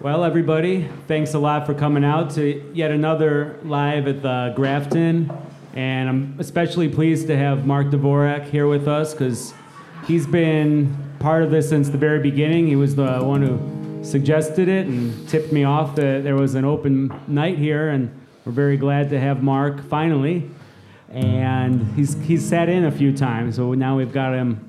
Well, everybody, thanks a lot for coming out to yet another live at the Grafton. And I'm especially pleased to have Mark Dvorak here with us because he's been part of this since the very beginning. He was the one who suggested it and tipped me off that there was an open night here. And we're very glad to have Mark finally. And he's, he's sat in a few times, so now we've got him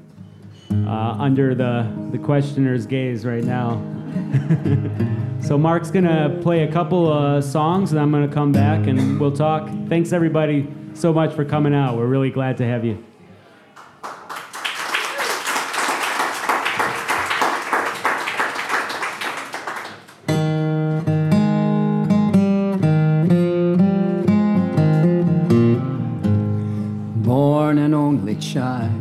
uh, under the, the questioner's gaze right now. so Mark's gonna play a couple of songs, and I'm gonna come back and we'll talk. Thanks everybody so much for coming out. We're really glad to have you. Born an only child,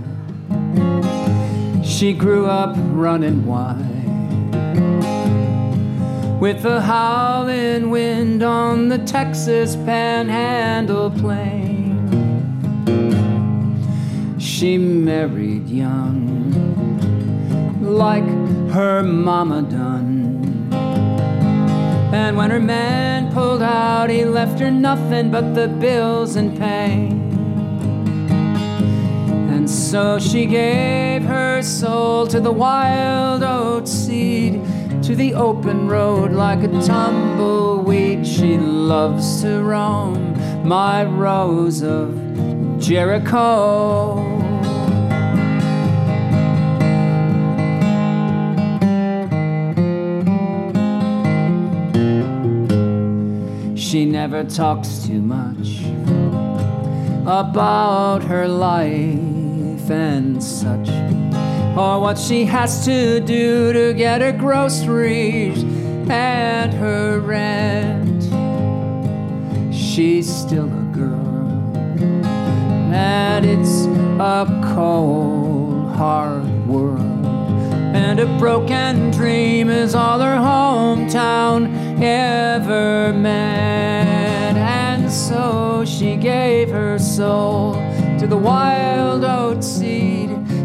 she grew up running wild with the howling wind on the Texas Panhandle plain. She married young, like her mama done. And when her man pulled out, he left her nothing but the bills and pain. And so she gave her soul to the wild oat seed, to the open road like a tumbleweed. She loves to roam, my rose of Jericho. She never talks too much about her life and such, or what she has to do to get her groceries and her rent. She's still a girl, and it's a cold, hard world. And a broken dream is all her hometown ever meant. And so she gave her soul to the wild oat seed,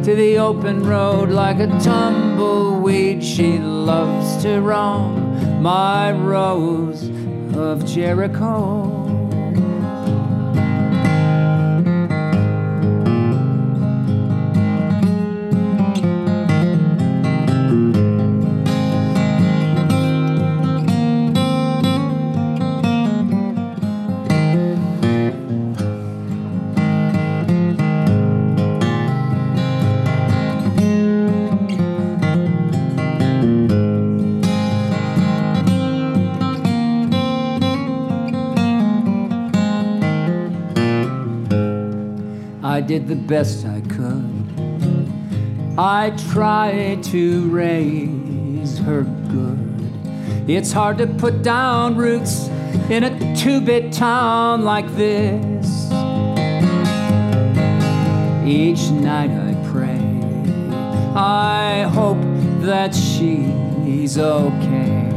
to the open road like a tumbleweed. She loves to roam, my rose of Jericho. Did the best I could. I tried to raise her good. It's hard to put down roots in a two bit town like this. Each night I pray, I hope that she's okay.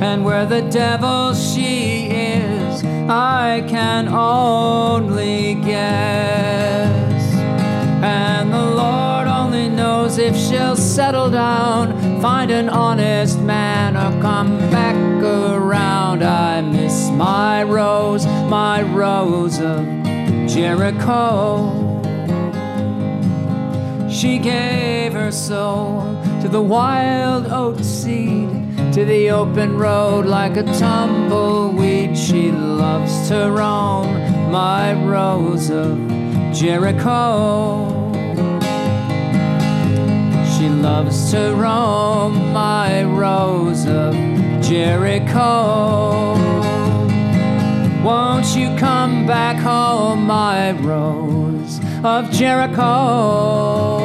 And where the devil she is, I can only guess. Knows if she'll settle down, find an honest man, or come back around. I miss my rose, my rose of Jericho. She gave her soul to the wild oat seed, to the open road like a tumbleweed. She loves to roam, my rose of Jericho. She loves to roam, my rose of Jericho. Won't you come back home, my rose of Jericho?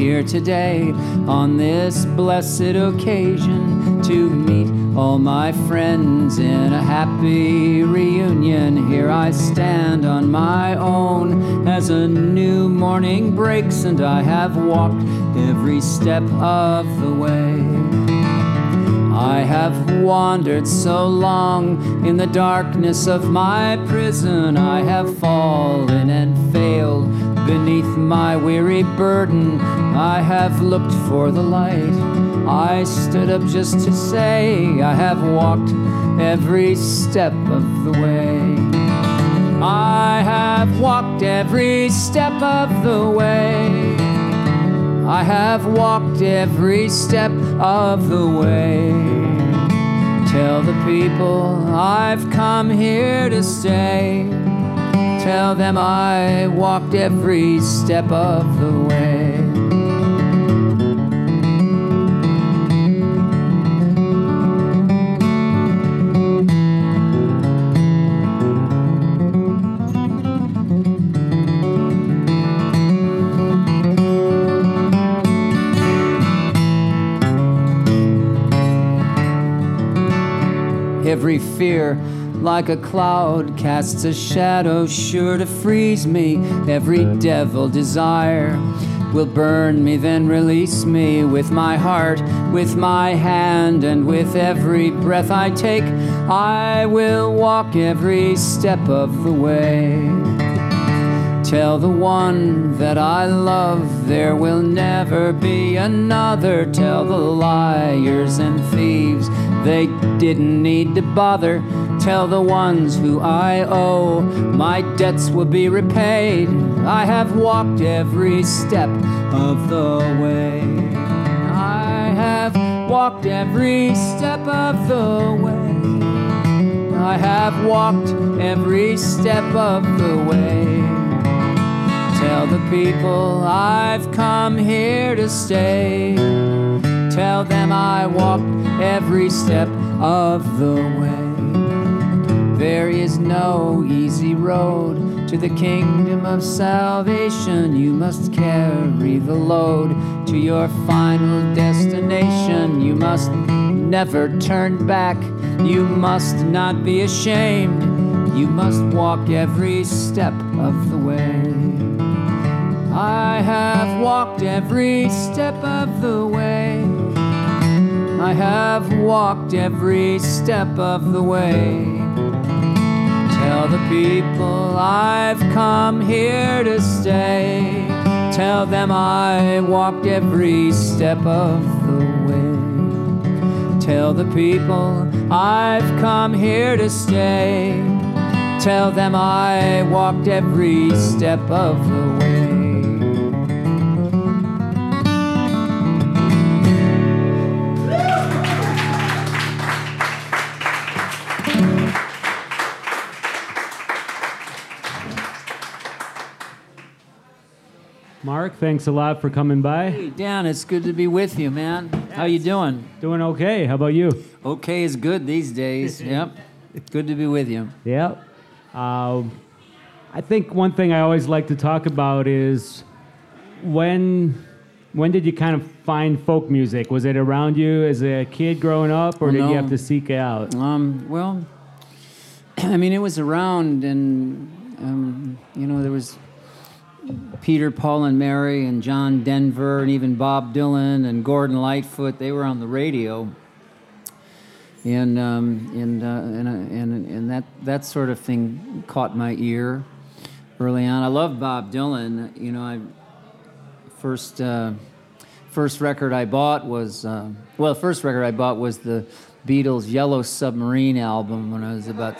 Here today on this blessed occasion to meet all my friends in a happy reunion. Here I stand on my own as a new morning breaks, and I have walked every step of the way. I have wandered so long in the darkness of my prison. I have fallen and failed beneath my weary burden. I have looked for the light. I stood up just to say I have walked every step of the way. I have walked every step of the way. I have walked every step of the way. Tell the people I've come here to stay. Tell them I walked every step of the way. Every fear, like a cloud, casts a shadow sure to freeze me. Every devil desire will burn me, then release me with my heart, with my hand, and with every breath I take. I will walk every step of the way. Tell the one that I love there will never be another. Tell the liars and thieves they didn't need to bother. Tell the ones who I owe my debts will be repaid. I have walked every step of the way. I have walked every step of the way. I have walked every step of the way. Tell the people I've come here to stay. Tell them I walked every step of the way. There is no easy road to the kingdom of salvation. You must carry the load to your final destination. You must never turn back. You must not be ashamed. You must walk every step of the way. I have walked every step of the way. I have walked every step of the way. The people I've come here to stay. Tell them I walked every step of the way. Tell the people I've come here to stay. Tell them I walked every step of the way. Mark, thanks a lot for coming by. Hey, Dan, it's good to be with you, man. How you doing? Doing okay. How about you? Okay is good these days. yep. Good to be with you. Yep. Uh, I think one thing I always like to talk about is when when did you kind of find folk music? Was it around you as a kid growing up, or Well, did you have to seek it out? Um, well, I mean, it was around, and um, you know, there was Peter, Paul, and Mary, and John Denver, and even Bob Dylan and Gordon Lightfoot. They were on the radio, and um, and, uh, and uh, and and that that sort of thing caught my ear early on. I love Bob Dylan. You know, I first uh, first record I bought was uh, well, the first record I bought was the Beatles' Yellow Submarine album when I was about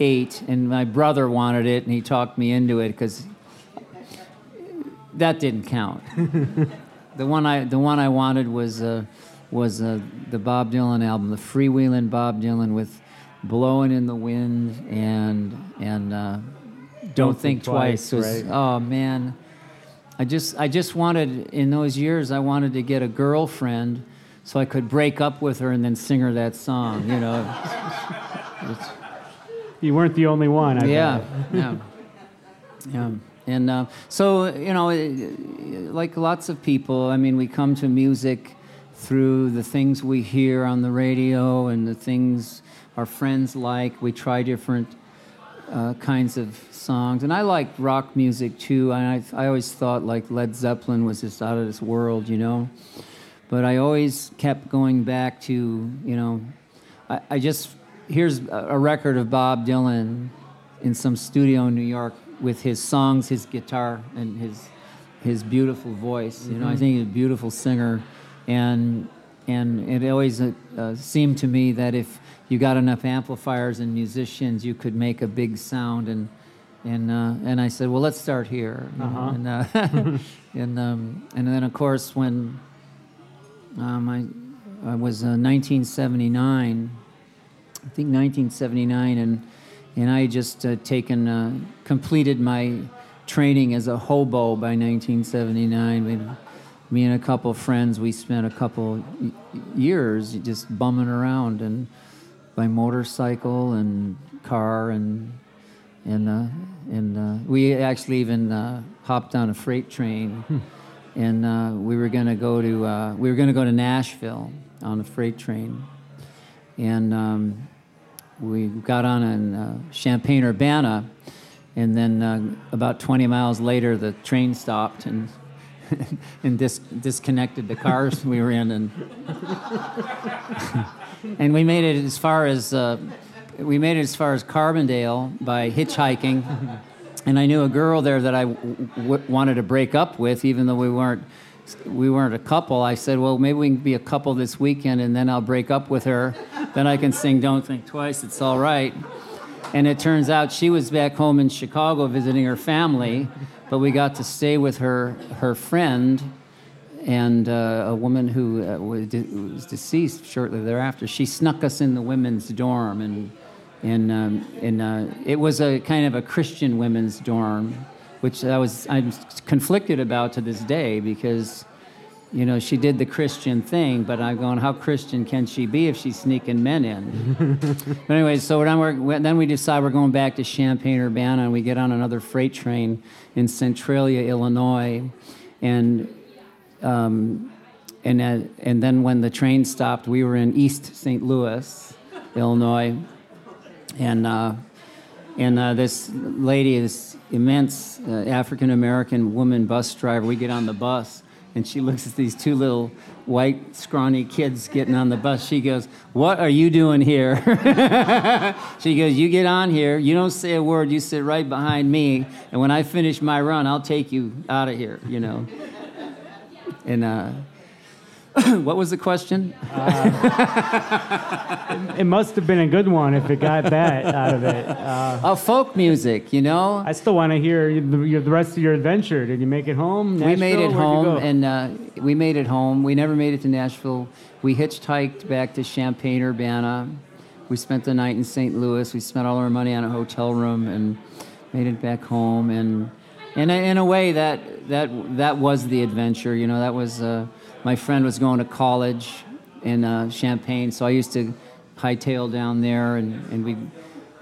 eight, and my brother wanted it, and he talked me into it because that didn't count. the one I the one I wanted was uh, was uh, the Bob Dylan album, the freewheeling Bob Dylan with "Blowing in the Wind" and and uh, "Don't, Think, Twice." was, right. Oh man, I just I just wanted in those years I wanted to get a girlfriend so I could break up with her and then sing her that song. You know. You weren't the only one. I yeah, yeah, yeah. And uh, so, you know, like lots of people, I mean, we come to music through the things we hear on the radio and the things our friends like. We try different uh, kinds of songs, and I like rock music too. And I, I always thought like Led Zeppelin was just out of this world, you know. But I always kept going back to, you know, I, I just here's a record of Bob Dylan in some studio in New York with his songs, his guitar, and his his beautiful voice. You know, I think he's a beautiful singer, and and it always uh, uh, seemed to me that if you got enough amplifiers and musicians, you could make a big sound. And and uh, and I said, well, let's start here. Uh-huh. And uh, and um, and then of course when um, I I was uh, 1979. I think 1979, and and I had just uh, taken uh, completed my training as a hobo by 1979. We, me and a couple friends, we spent a couple years just bumming around and by motorcycle and car and and uh, and uh, we actually even uh, hopped on a freight train, and uh, we were going to go to uh, we were to go to Nashville on a freight train, and um, we got on in uh, Champaign Urbana, and then uh, about 20 miles later the train stopped and and dis- disconnected the cars we were in and and we made it as far as uh, we made it as far as Carbondale by hitchhiking, and I knew a girl there that I w- w- wanted to break up with, even though we weren't we weren't a couple. I said, well, maybe we can be a couple this weekend, and then I'll break up with her. then I can sing "Don't Think Twice." It's all right. And it turns out she was back home in Chicago visiting her family, but we got to stay with her her friend and uh, a woman who uh, was, de- was deceased shortly thereafter. She snuck us in the women's dorm, and and um, and uh, it was a kind of a Christian women's dorm, which I was I'm conflicted about to this day because. You know, she did the Christian thing, but I'm going, how Christian can she be if she's sneaking men in? But anyway, so then, we're, then we decide we're going back to Champaign Urbana, and we get on another freight train in Centralia, Illinois, and um, and uh, and then when the train stopped, we were in East St. Louis, Illinois, and uh, and uh, this lady, this immense uh, African American woman bus driver, we get on the bus, and she looks at these two little white scrawny kids getting on the bus. She goes, "What are you doing here?" she goes, "You get on here. You don't say a word. You sit right behind me, and when I finish my run, I'll take you out of here." You know. And uh, what was the question? It must have been a good one if it got that out of it. Uh, Oh, folk music. You know. I still want to hear the, your- the rest of your adventure. Did you make it home? we made it Where'd home, and uh, we made it home. We never made it to Nashville. We hitchhiked back to Champaign Urbana. We spent the night in St. Louis. We spent all our money on a hotel room and made it back home. And and in a way, that that that was the adventure. You know, that was uh, my friend was going to college in uh, Champaign, so I used to hightail down there, and and we.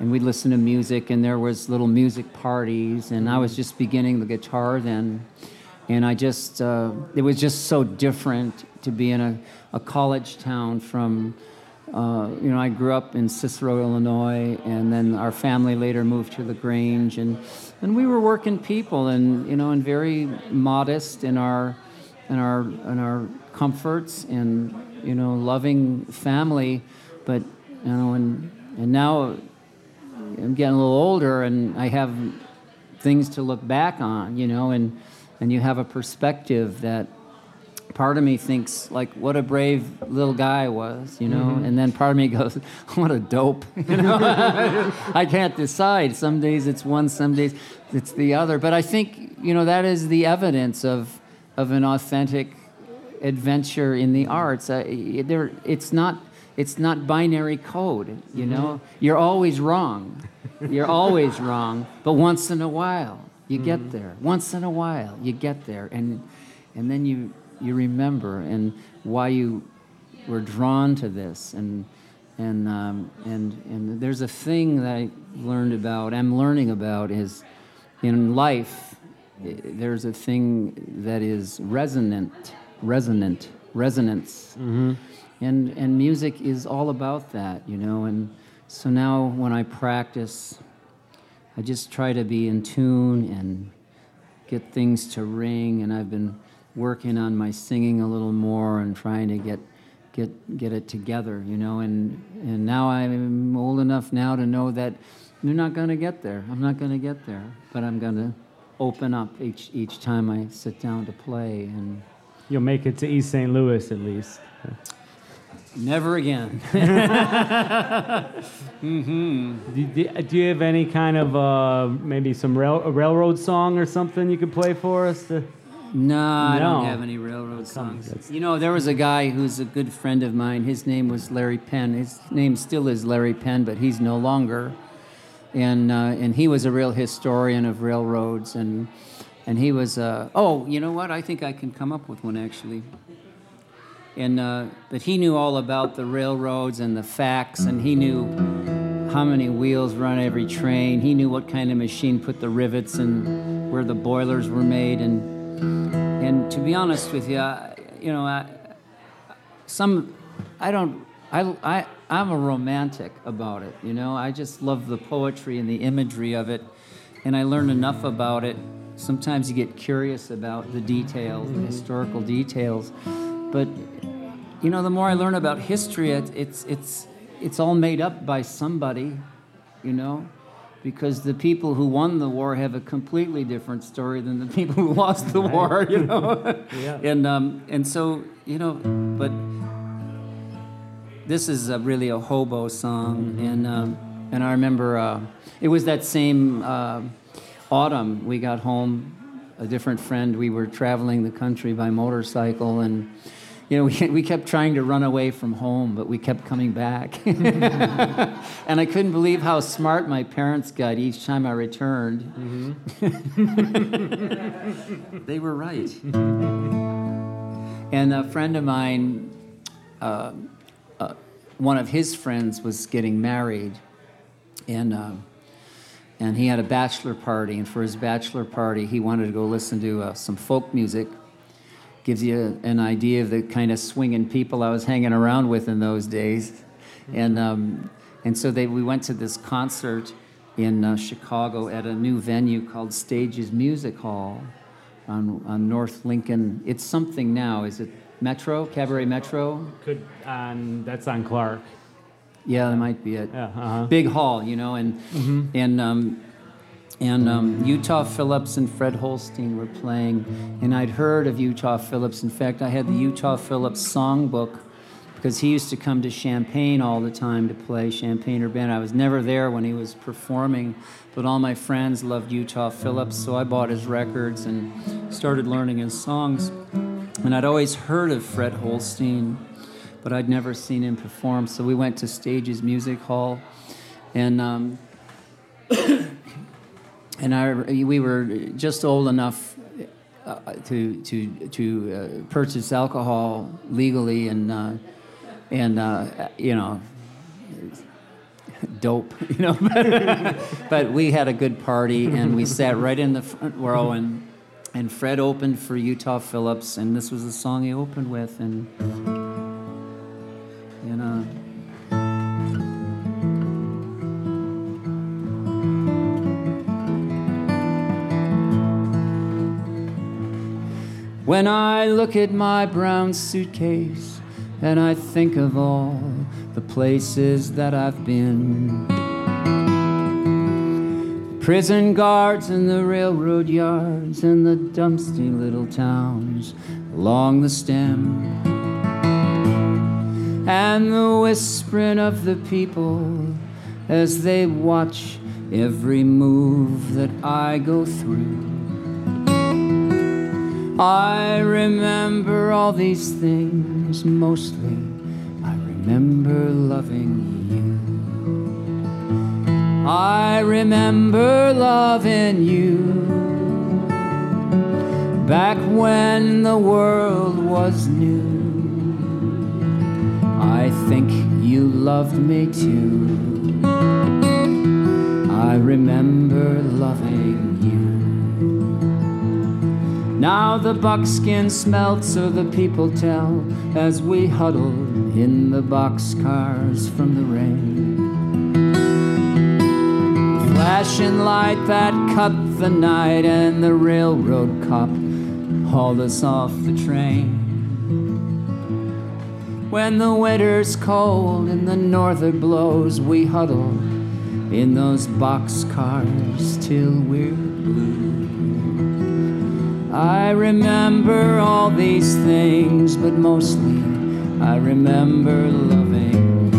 And we'd listen to music, and there was little music parties, and I was just beginning the guitar then and I just uh, it was just so different to be in a, a college town from uh, you know I grew up in Cicero, Illinois, and then our family later moved to Lagrange, and and we were working people, and you know, and very modest in our in our in our comforts, and you know, loving family, but you know, and and now I'm getting a little older, and I have things to look back on, you know, and and you have a perspective that part of me thinks like what a brave little guy I was, you know, mm-hmm. and then part of me goes, what a dope, you know. I can't decide. Some days it's one, some days it's the other. But I think you know that is the evidence of of an authentic adventure in the arts. Uh, there, it's not it's not binary code. You know, you're always wrong. You're always wrong. But once in a while, you get there. Once in a while, you get there, and and then you you remember and why you were drawn to this and. And, um, and, and there's a thing that I learned about, I'm learning about, is in life, there's a thing that is resonant, resonant resonance. Mm-hmm. And, and music is all about that, you know. And so now when I practice, I just try to be in tune and get things to ring. And I've been working on my singing a little more and trying to get get get it together, you know. And and now I'm old enough now to know that you're not going to get there. I'm not going to get there, but I'm going to open up each each time I sit down to play and You'll make it to East St. Louis at least. never again. Do, do, do you have any kind of uh, maybe some rail, a railroad song or something you could play for us? To, No, I don't have any railroad songs. that's- You know, there was a guy who's a good friend of mine. His name was Larry Penn. His name still is Larry Penn, but he's no longer. And uh, and he was a real historian of railroads, and and he was. Uh, oh, you know what? I think I can come up with one actually. And uh, but he knew all about the railroads and the facts, and he knew how many wheels run every train. He knew what kind of machine put the rivets and where the boilers were made, and and to be honest with you, I, you know, I, some, I don't, I, I, I'm a romantic about it. You know, I just love the poetry and the imagery of it, and I learned enough about it. Sometimes you get curious about the details, the historical details, but you know, the more I learn about history, it, it's it's it's all made up by somebody, you know, because the people who won the war have a completely different story than the people who lost the war, you know. Yeah. and um, and so you know, but this is a, really a hobo song, and um, and I remember uh, it was that same uh, autumn we got home. A different friend, we were traveling the country by motorcycle, and you know, we, we kept trying to run away from home, but we kept coming back. and I couldn't believe how smart my parents got each time I returned. they were right. And a friend of mine, uh, one of his friends was getting married, and uh, and he had a bachelor party. And for his bachelor party, he wanted to go listen to uh, some folk music. Gives you an idea of the kind of swinging people I was hanging around with in those days, and um, and so they we went to this concert in uh, Chicago at a new venue called Stages Music Hall on, on North Lincoln. It's something now. Is it Metro Cabaret Metro? could on that's on Clark. Yeah, that might be it. Yeah. Uh-huh. Big hall, you know, and and um, and um, Utah Phillips and Fred Holstein were playing, and I'd heard of Utah Phillips. In fact, I had the Utah Phillips songbook because he used to come to Champaign all the time to play Champaign Urbana. I was never there when he was performing, but all my friends loved Utah Phillips, so I bought his records and started learning his songs. And I'd always heard of Fred Holstein, but I'd never seen him perform. So we went to Stages Music Hall, and um, and I we were just old enough uh, to to to uh, purchase alcohol legally, and uh, and uh, you know. Dope, you know. but we had a good party, and we sat right in the front row, and and Fred opened for Utah Phillips, and this was the song he opened with, and you know. When I look at my brown suitcase and I think of all the places that I've been prison guards and the railroad yards and the dumpsty little towns along the stem and the whispering of the people as they watch every move that I go through. I remember all these things mostly. I remember loving you. I remember loving you. Back when the world was new. I think you loved me too. I remember loving you. Now the buckskin smelt, so the people tell, as we huddle in the boxcars from the rain. Flashing light that cut the night, and the railroad cop hauled us off the train. When the winter's cold and the norther blows, we huddle in those boxcars till we're blue. I remember all these things, but mostly I remember loving.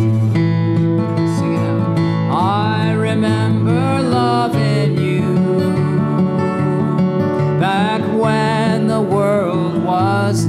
Sing it out. I remember world was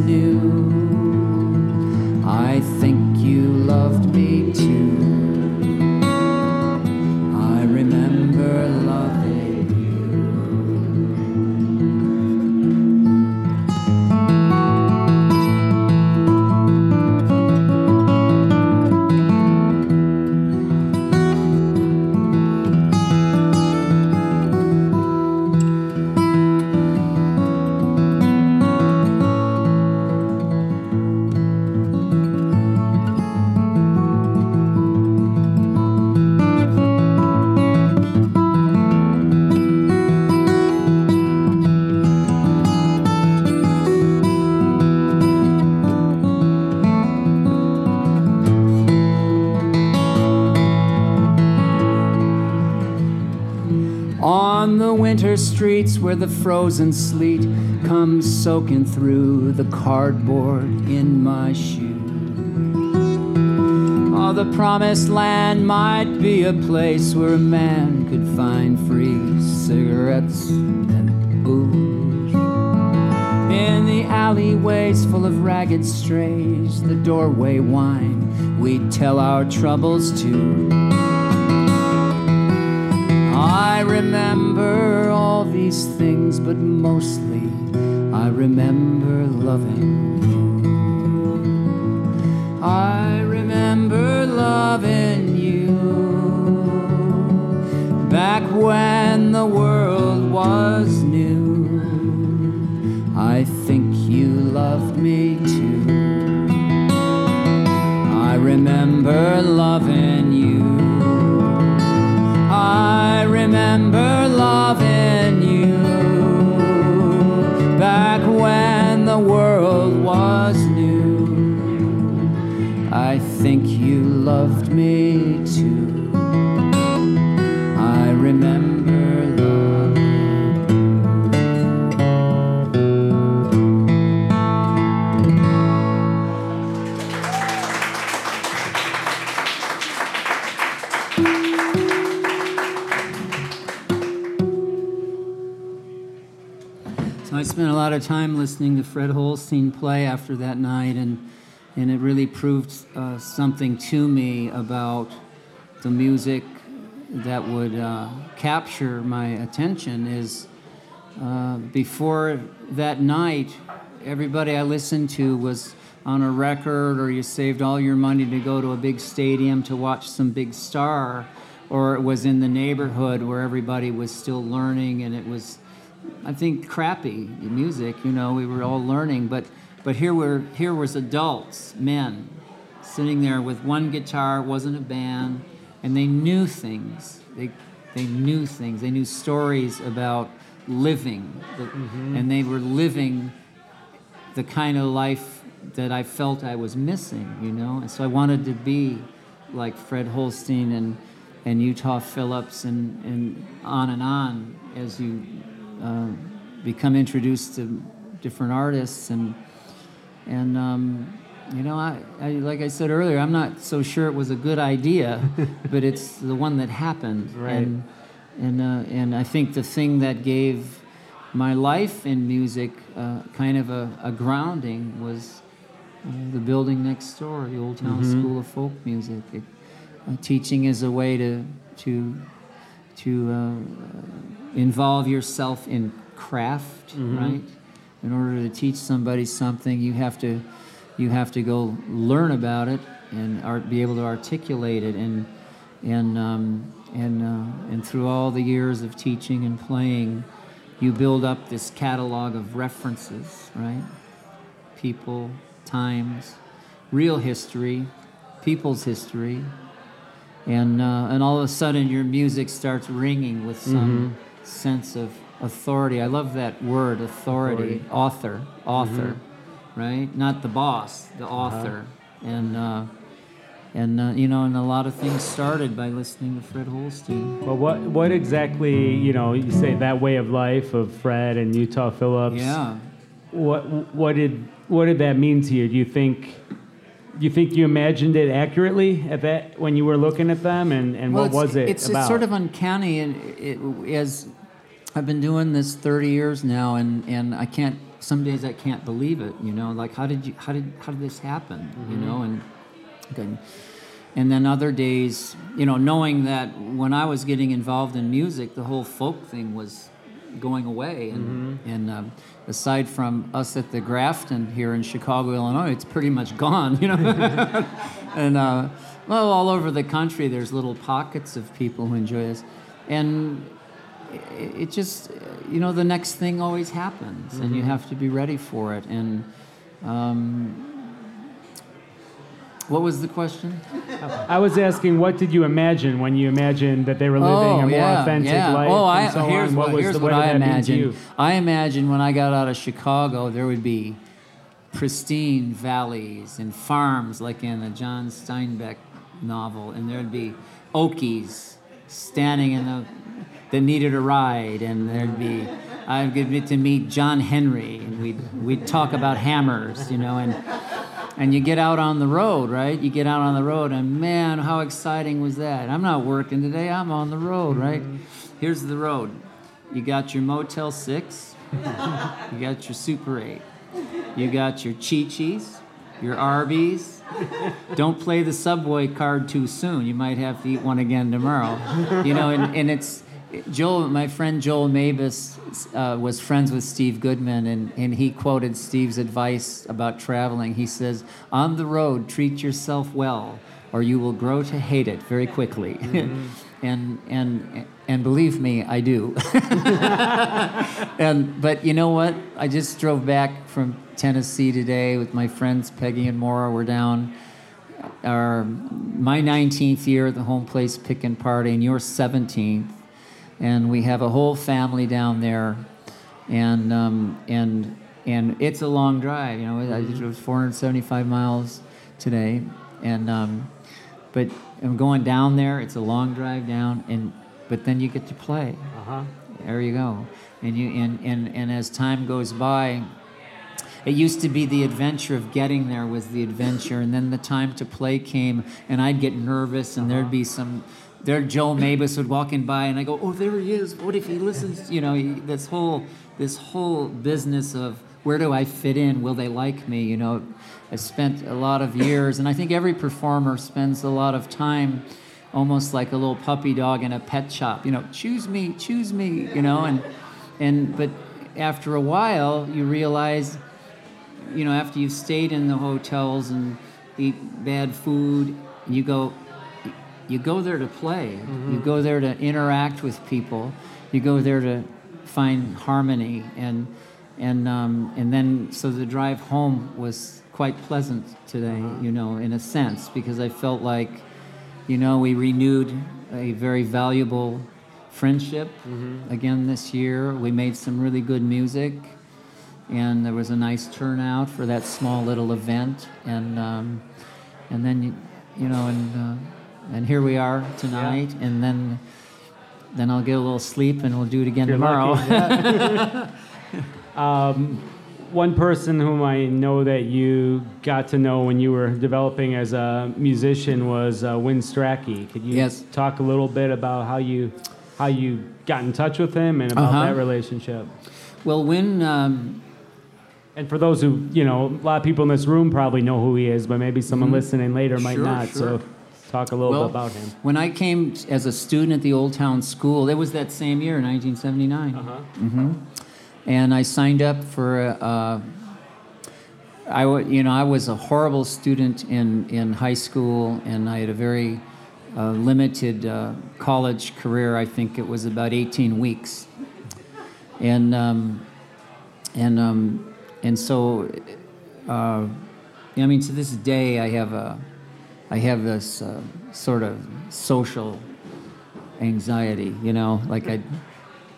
where the frozen sleet comes soaking through the cardboard in my shoe. Oh, the promised land might be a place where a man could find free cigarettes and booze. In the alleyways full of ragged strays, the doorway wine, we'd tell our troubles to. These things, but mostly I remember loving you. I remember loving you back when lot of time listening to Fred Holstein play after that night, and and it really proved uh, something to me about the music that would uh, capture my attention. Is uh, before that night, everybody I listened to was on a record, or you saved all your money to go to a big stadium to watch some big star, or it was in the neighborhood where everybody was still learning, and it was I think crappy music. You know, we were all learning, but but here were here was adults, men, sitting there with one guitar. Wasn't a band, and they knew things. They they knew things. They knew stories about living, The- mm-hmm. and they were living the kind of life that I felt I was missing. You know, and so I wanted to be like Fred Holstein and and Utah Phillips and and on and on as you become introduced to different artists and and um, you know I, I like I said earlier I'm not so sure it was a good idea but it's the one that happened. Right. and and uh, and I think the thing that gave my life in music uh, kind of a, a grounding was uh, the building next door the Old Town School of Folk Music. It, uh, teaching is a way to to to uh, involve yourself in craft, right? In order to teach somebody something, you have to you have to go learn about it and art, be able to articulate it and and um, and uh, and through all the years of teaching and playing, you build up this catalog of references, right? People, times, real history, people's history, and uh, and all of a sudden your music starts ringing with some sense of authority. I love that word, authority. Author, author, right? Not the boss, the author, and. Uh, and uh, you know, and a lot of things started by listening to Fred Holstein. Well, what what exactly you know? You say that way of life of Fred and Utah Phillips. Yeah. What what did what did that mean to you? Do you think you think you imagined it accurately at that when you were looking at them, and, and Well, what it's- was it It's, about? it's sort of uncanny, and it, as I've been doing this 30 years now, and, and I can't. Some days I can't believe it. You know, like how did you? How did how did this happen? You Mm-hmm. know, and okay. and then other days, you know, knowing that when I was getting involved in music, the whole folk thing was going away, and Mm-hmm. and um, aside from us at the Grafton here in Chicago, Illinois, it's pretty much gone. You know, and uh, well, all over the country, there's little pockets of people who enjoy this, and it, it just, you know, the next thing always happens, and you have to be ready for it. And um, what was the question? I was asking, what did you imagine when you imagined that they were living a more oh, authentic life? Oh, I, and so here's on? what, was here's the, what what I that mean to you? imagine. I imagine when I got out of Chicago, there would be pristine valleys and farms like in a John Steinbeck novel, and there'd be Okies standing in the that needed a ride, and there'd be I'd get to meet John Henry, and we'd we'd talk about hammers, you know, and and you get out on the road, right? You get out on the road, and man, how exciting was that? I'm not working today, I'm on the road, right? Mm-hmm. Here's the road. You got your Motel 6, you got your Super 8, you got your Chi Chi's, your Arby's. Don't play the Subway card too soon. You might have to eat one again tomorrow. You know, and, and it's Joel, my friend Joel Mabus uh, was friends with Steve Goodman, and, and he quoted Steve's advice about traveling. He says, On the road, treat yourself well, or you will grow to hate it very quickly. and, and, and believe me, I do. and, but you know what? I just drove back from Tennessee today with my friends Peggy and Maura. We're down our my 19th year at the home place pick and party, and your 17th, and we have a whole family down there, and um, and and it's a long drive. You know, it was 475 miles today, and um, but I'm going down there. It's a long drive down, and but then you get to play. Uh-huh. There you go. And you and, and, and as time goes by, it used to be the adventure of getting there was the adventure, and then the time to play came, and I'd get nervous, and there'd be some. There, Joel Mabus would walk in by, and I go, "Oh, there he is! What if he listens?" You know, he, this whole this whole business of where do I fit in? Will they like me? You know, I spent a lot of years, and I think every performer spends a lot of time almost like a little puppy dog in a pet shop. You know, choose me, choose me. You know, and and but after a while, you realize, you know, after you've stayed in the hotels and eat bad food, you go, you go there to play. You go there to interact with people. You go there to find harmony and and um, and then so the drive home was quite pleasant today. You know, in a sense, because I felt like, you know, we renewed a very valuable friendship again this year. We made some really good music, and there was a nice turnout for that small little event. And um, and then you, you know, and uh, and here we are tonight. And then then I'll get a little sleep, and we'll do it again You're tomorrow. lucky, um, one person whom I know that you got to know when you were developing as a musician was uh, Win Stracke. Could you Yes. talk a little bit about how you how you got in touch with him and about Uh-huh. that relationship? well, Win. um, And for those who, you know, a lot of people in this room probably know who he is, but maybe someone listening later might Mm-hmm. Sure, not. sure. So talk a little Well, bit about him. When I came as a student at the Old Town School, it was that same year, 1979. Uh-huh. Mm-hmm. and I signed up for a, uh, I wa- you know I was a horrible student in in high school, and I had a very uh, limited uh, college career. I think it was about 18 weeks, and um, and um, and so uh, I mean to this day I have a I have this uh, sort of social anxiety, you know, like I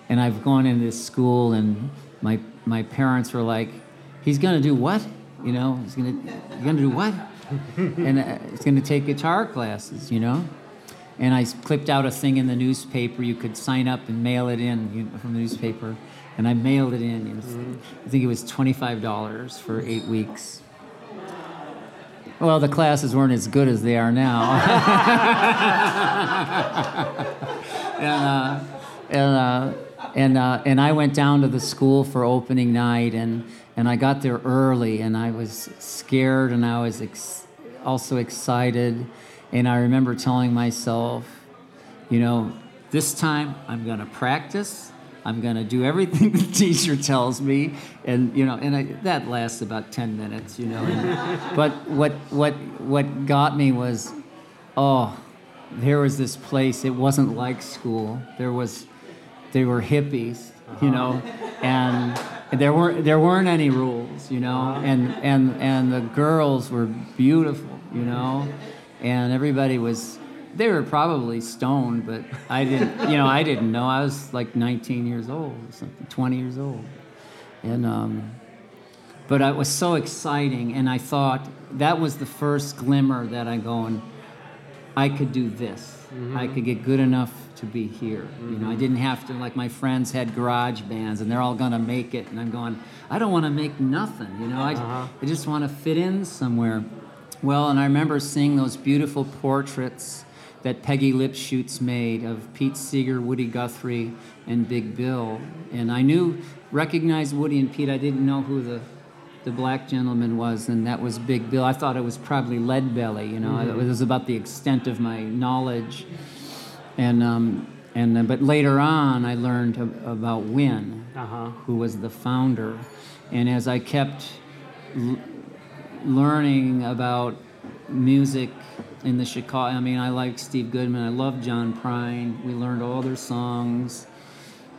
and I've gone into this school and my my parents were like, he's gonna do what? You know, he's gonna he's gonna do what? and uh, he's gonna take guitar classes, you know. And I clipped out a thing in the newspaper. You could sign up and mail it in you know, from the newspaper, and I mailed it in. You know, I think it was twenty-five dollars for eight weeks. Well, the classes weren't as good as they are now. and uh, and uh, and uh, and I went down to the school for opening night, and and I got there early, and I was scared, and I was ex- also excited, and I remember telling myself, you know, this time I'm gonna practice. I'm gonna do everything the teacher tells me, and you know, and I, that lasts about ten minutes, you know. And, but what what what got me was, oh, there was this place. It wasn't like school. There was they were hippies, you uh-huh. know, and there weren't there weren't any rules, you know, uh-huh. and and and the girls were beautiful, you know, and everybody was they were probably stoned, but I didn't, you know, I didn't know. I was like 19 years old, or something, 20 years old, and um, but it was so exciting, and I thought that was the first glimmer that I going, I could do this. Mm-hmm. I could get good enough to be here. You know, I mm-hmm. didn't have to like my friends had garage bands and they're all gonna make it, and I'm going, I don't want to make nothing. You know, I, uh-huh. I just want to fit in somewhere. Well, and I remember seeing those beautiful portraits that Peggy Lipschutz made of Pete Seeger, Woody Guthrie, and Big Bill, and I knew, recognized Woody and Pete. I didn't know who the the black gentleman was, and that was Big Bill. I thought it was probably Lead Belly. You know, it was about the extent of my knowledge. And um, and uh, but later on, I learned about Win, Uh-huh. who was the founder. And as I kept l- learning about music in the Chicago, I mean, I like Steve Goodman. I love John Prine. We learned all their songs.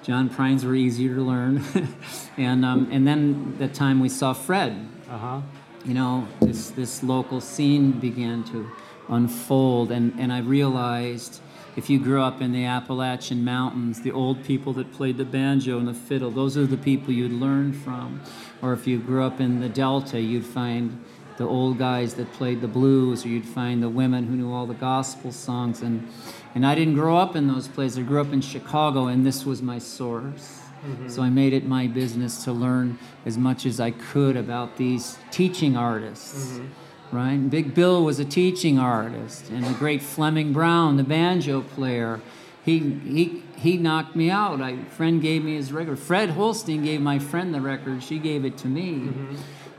John Prine's were easier to learn. and um, and then the time we saw Fred, Uh-huh. you know, this, this local scene began to unfold. And, and I realized if you grew up in the Appalachian Mountains, the old people that played the banjo and the fiddle, those are the people you'd learn from. Or if you grew up in the Delta, you'd find the old guys that played the blues, or you'd find the women who knew all the gospel songs. And, and I didn't grow up in those places. I grew up in Chicago, and this was my source. Mm-hmm. So I made it my business to learn as much as I could about these teaching artists. Mm-hmm. Right? And Big Bill was a teaching artist, and the great Fleming Brown, the banjo player, he he he knocked me out. I friend gave me his record. Fred Holstein gave my friend the record. She gave it to me, mm-hmm.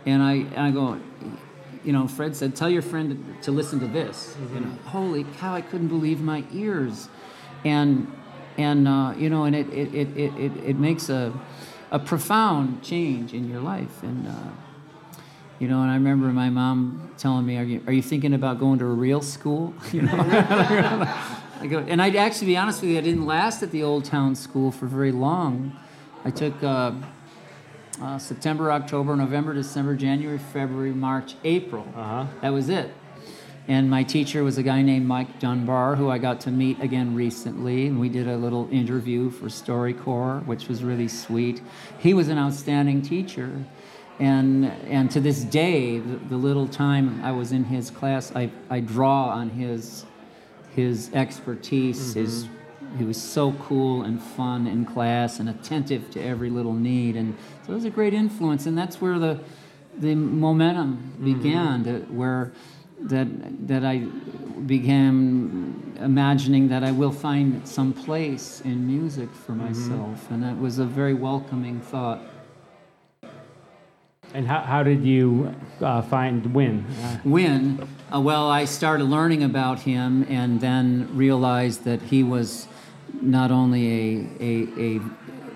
And I and I go, you know, Fred said, "Tell your friend to, listen to this." You know, holy cow! I couldn't believe my ears, and and uh, you know, and it it, it, it, it it makes a a profound change in your life, and uh, you know, and I remember my mom telling me, "Are you are you thinking about going to a real school?" You know, I go, and I'd actually be honest with you, I didn't last at the Old Town School for very long. I took. Uh, uh, September, October, November, December, January, February, March, April. Uh-huh. That was it. And my teacher was a guy named Mike Dunbar, who I got to meet again recently. And we did a little interview for StoryCorps, which was really sweet. He was an outstanding teacher. And, and to this day, the, the little time I was in his class, I, I draw on his, his expertise, his he was so cool and fun in class and attentive to every little need. And so it was a great influence. And that's where the the momentum began to, where that that I began imagining that I will find some place in music for myself. And that was a very welcoming thought. And how, how did you uh, find Win? Uh, When, uh, well, I started learning about him and then realized that he was not only a, a, a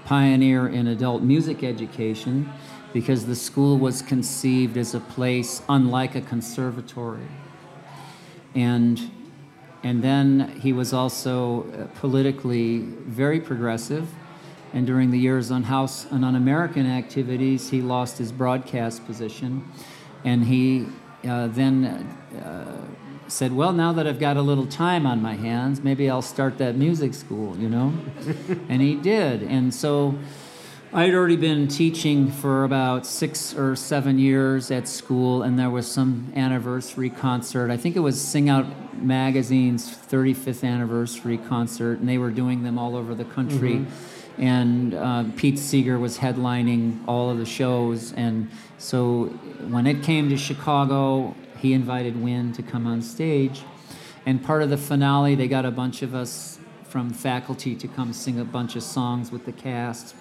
pioneer in adult music education, because the school was conceived as a place unlike a conservatory. And, and then he was also uh, politically very progressive and during the years on House and on American activities, he lost his broadcast position. And he uh, then uh, said, Well, now that I've got a little time on my hands, maybe I'll start that music school, you know? and he did. And so I'd already been teaching for about six or seven years at school, and there was some anniversary concert. I think it was Sing Out Magazine's 35th anniversary concert, and they were doing them all over the country. Mm-hmm. And uh, Pete Seeger was headlining all of the shows. And so when it came to Chicago, he invited Win to come on stage. And part of the finale, they got a bunch of us from faculty to come sing a bunch of songs with the cast.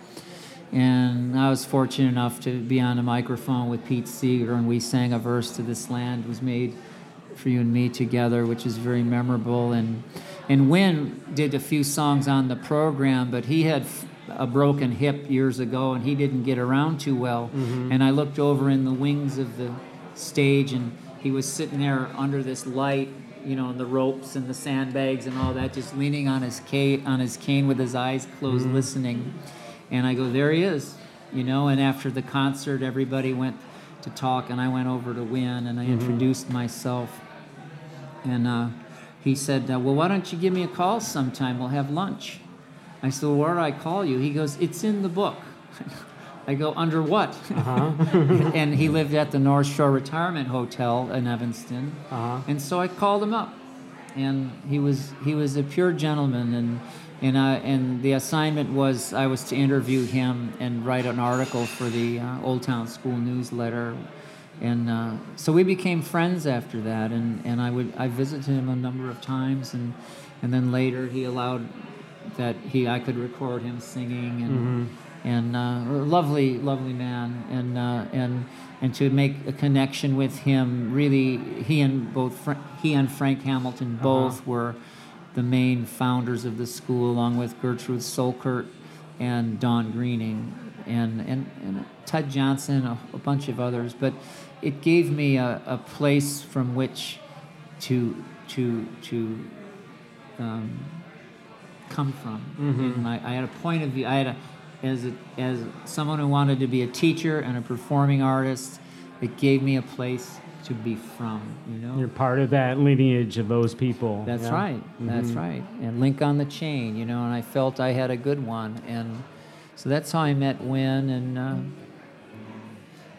And I was fortunate enough to be on a microphone with Pete Seeger, and we sang a verse to This Land Was Made for You and Me Together, which is very memorable. And, and Win did a few songs on the program, but he had a broken hip years ago, and he didn't get around too well. Mm-hmm. And I looked over in the wings of the stage, and he was sitting there under this light, you know, and the ropes and the sandbags and all that, just leaning on his cane, on his cane with his eyes closed, mm-hmm. listening. And I go, there he is, you know. And after the concert, everybody went to talk, and I went over to Win, and I mm-hmm. introduced myself. And uh, he said, uh, well, why don't you give me a call sometime? We'll have lunch. I said, well, where do I call you? He goes, it's in the book. I go, under what? Uh-huh. and he lived at the North Shore Retirement Hotel in Evanston. Uh-huh. And so I called him up. And he was he was a pure gentleman and and I, and the assignment was I was to interview him and write an article for the uh, Old Town School newsletter, and uh, so we became friends after that. And, and I would I visited him a number of times, and and then later he allowed that he I could record him singing and. Mm-hmm and uh, lovely, lovely man, and uh, and and to make a connection with him. Really, he and both Fra- he and Frank Hamilton uh-huh. both uh-huh. were the main founders of the school, along with Gertrude Soltker and Dawn Greening, and and, and Ted Johnson, a, a bunch of others. But it gave me a, a place from which to to to um, come from. Mm-hmm. And I, I had a point of view. I had a as, a, as someone who wanted to be a teacher and a performing artist, it gave me a place to be from, you know? You're part of that lineage of those people. That's yeah. right. Mm-hmm. That's right. And link on the chain, you know, and I felt I had a good one. And so that's how I met Win. And, uh,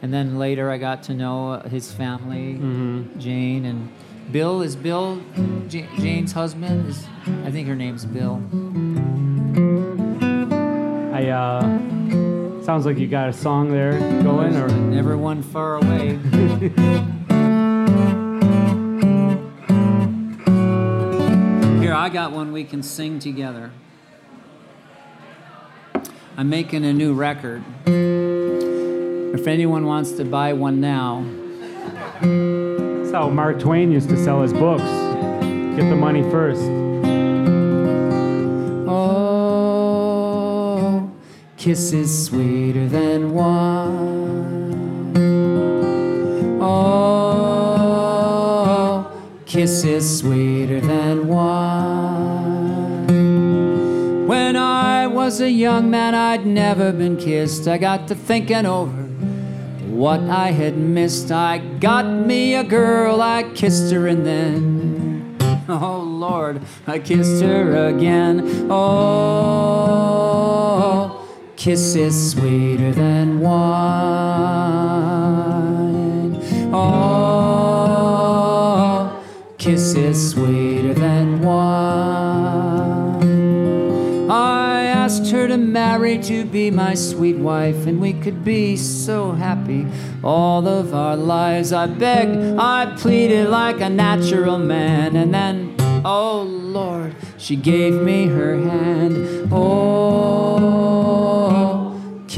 and then later I got to know his family, mm-hmm. Jane. And Bill is Bill, J- Jane's husband. Is, I think her name's Bill. I uh, sounds like you got a song there going, or never one far away. Here, I got one we can sing together. I'm making a new record. If anyone wants to buy one now, that's how Mark Twain used to sell his books. Get the money first. Kisses sweeter than wine. Oh, kisses sweeter than wine. When I was a young man, I'd never been kissed. I got to thinking over what I had missed. I got me a girl, I kissed her, and then, oh Lord, I kissed her again. Oh kisses sweeter than wine. Oh, kisses sweeter than wine. I asked her to marry to be my sweet wife, and we could be so happy all of our lives. I begged, I pleaded like a natural man, and then, oh Lord, she gave me her hand. Oh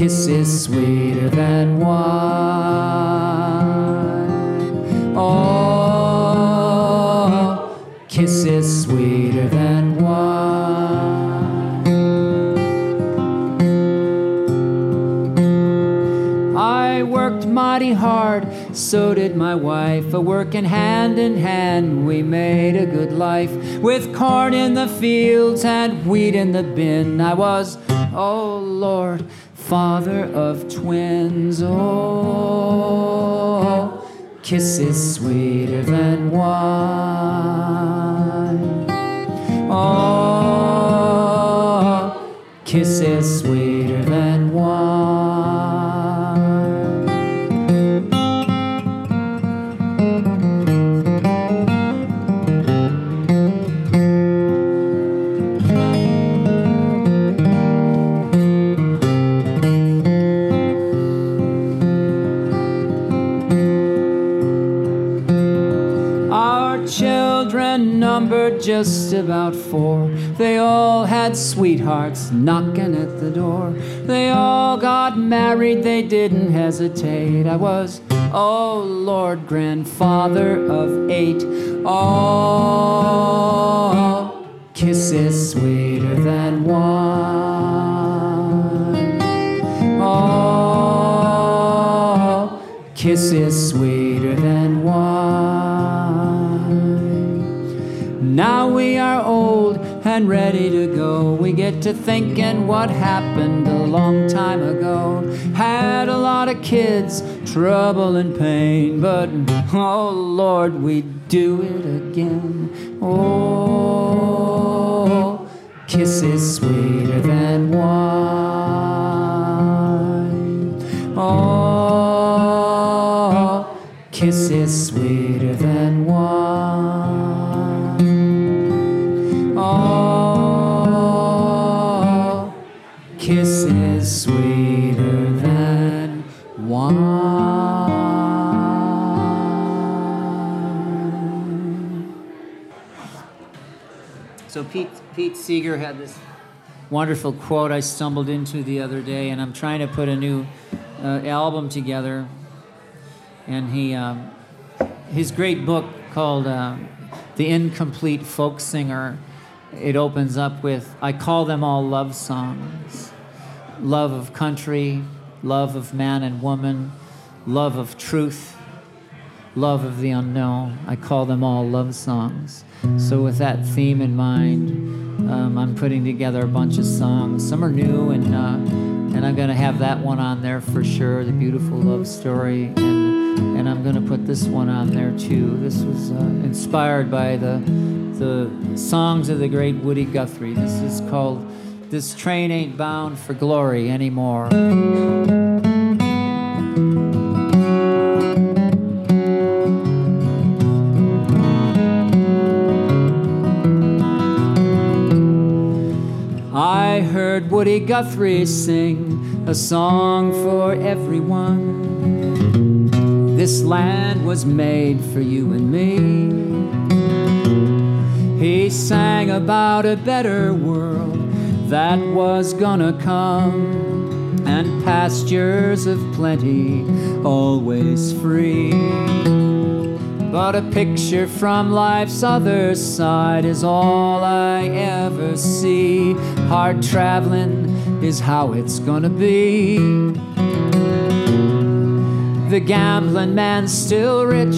kisses sweeter than wine. Oh, kisses sweeter than wine. I worked mighty hard so did my wife. A working hand in hand, we made a good life. With corn in the fields and wheat in the bin, I was, oh Lord, father of twins. Oh, kisses sweeter than wine. Oh, kisses sweeter than numbered just about four. They all had sweethearts knocking at the door. They all got married, they didn't hesitate. I was, oh Lord, grandfather of eight. Oh, kisses sweeter than wine. Oh, kisses sweeter Now we are old and ready to go. We get to thinking what happened a long time ago. Had a lot of kids, trouble and pain, but oh Lord, we do it again. Oh, kisses sweeter Pete Seeger had this wonderful quote I stumbled into the other day, and I'm trying to put a new uh, album together. And he, um, his great book called um, "The Incomplete Folk Singer," it opens up with "I call them all love songs, love of country, love of man and woman, love of truth." Love of the unknown. I call them all love songs. So, with that theme in mind, um, I'm putting together a bunch of songs. Some are new, and uh, and I'm gonna have that one on there for sure. The beautiful love story, and and I'm gonna put this one on there too. This was uh, inspired by the the songs of the great Woody Guthrie. This is called "This Train Ain't Bound for Glory Anymore." Heard Woody Guthrie sing a song for everyone. This land was made for you and me. He sang about a better world that was gonna come, and pastures of plenty, always free. But a picture from life's other side is all I ever see. Hard traveling is how it's gonna be. The gambling man's still rich,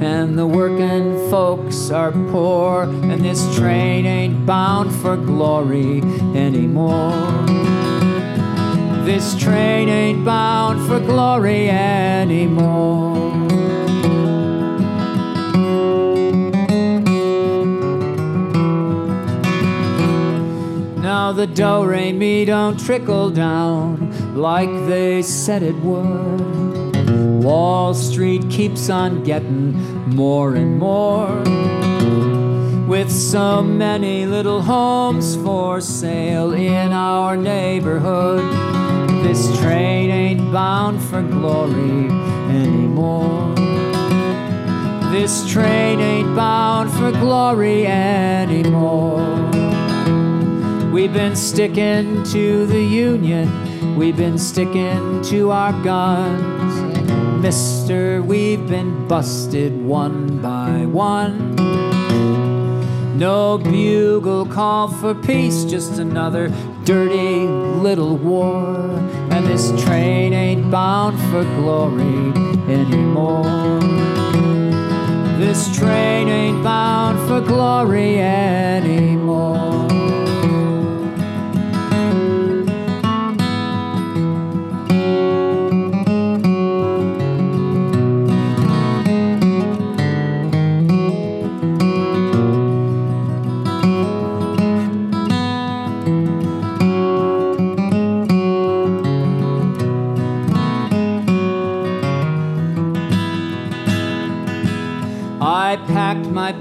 and the working folks are poor, and this train ain't bound for glory anymore. This train ain't bound for glory anymore. The do re mi don't trickle down like they said it would. Wall Street keeps on getting more and more. With so many little homes for sale in our neighborhood, this train ain't bound for glory anymore. This train ain't bound for glory anymore. We've been sticking to the Union, we've been sticking to our guns. Mister, we've been busted one by one. No bugle call for peace, just another dirty little war. And this train ain't bound for glory anymore. This train ain't bound for glory anymore.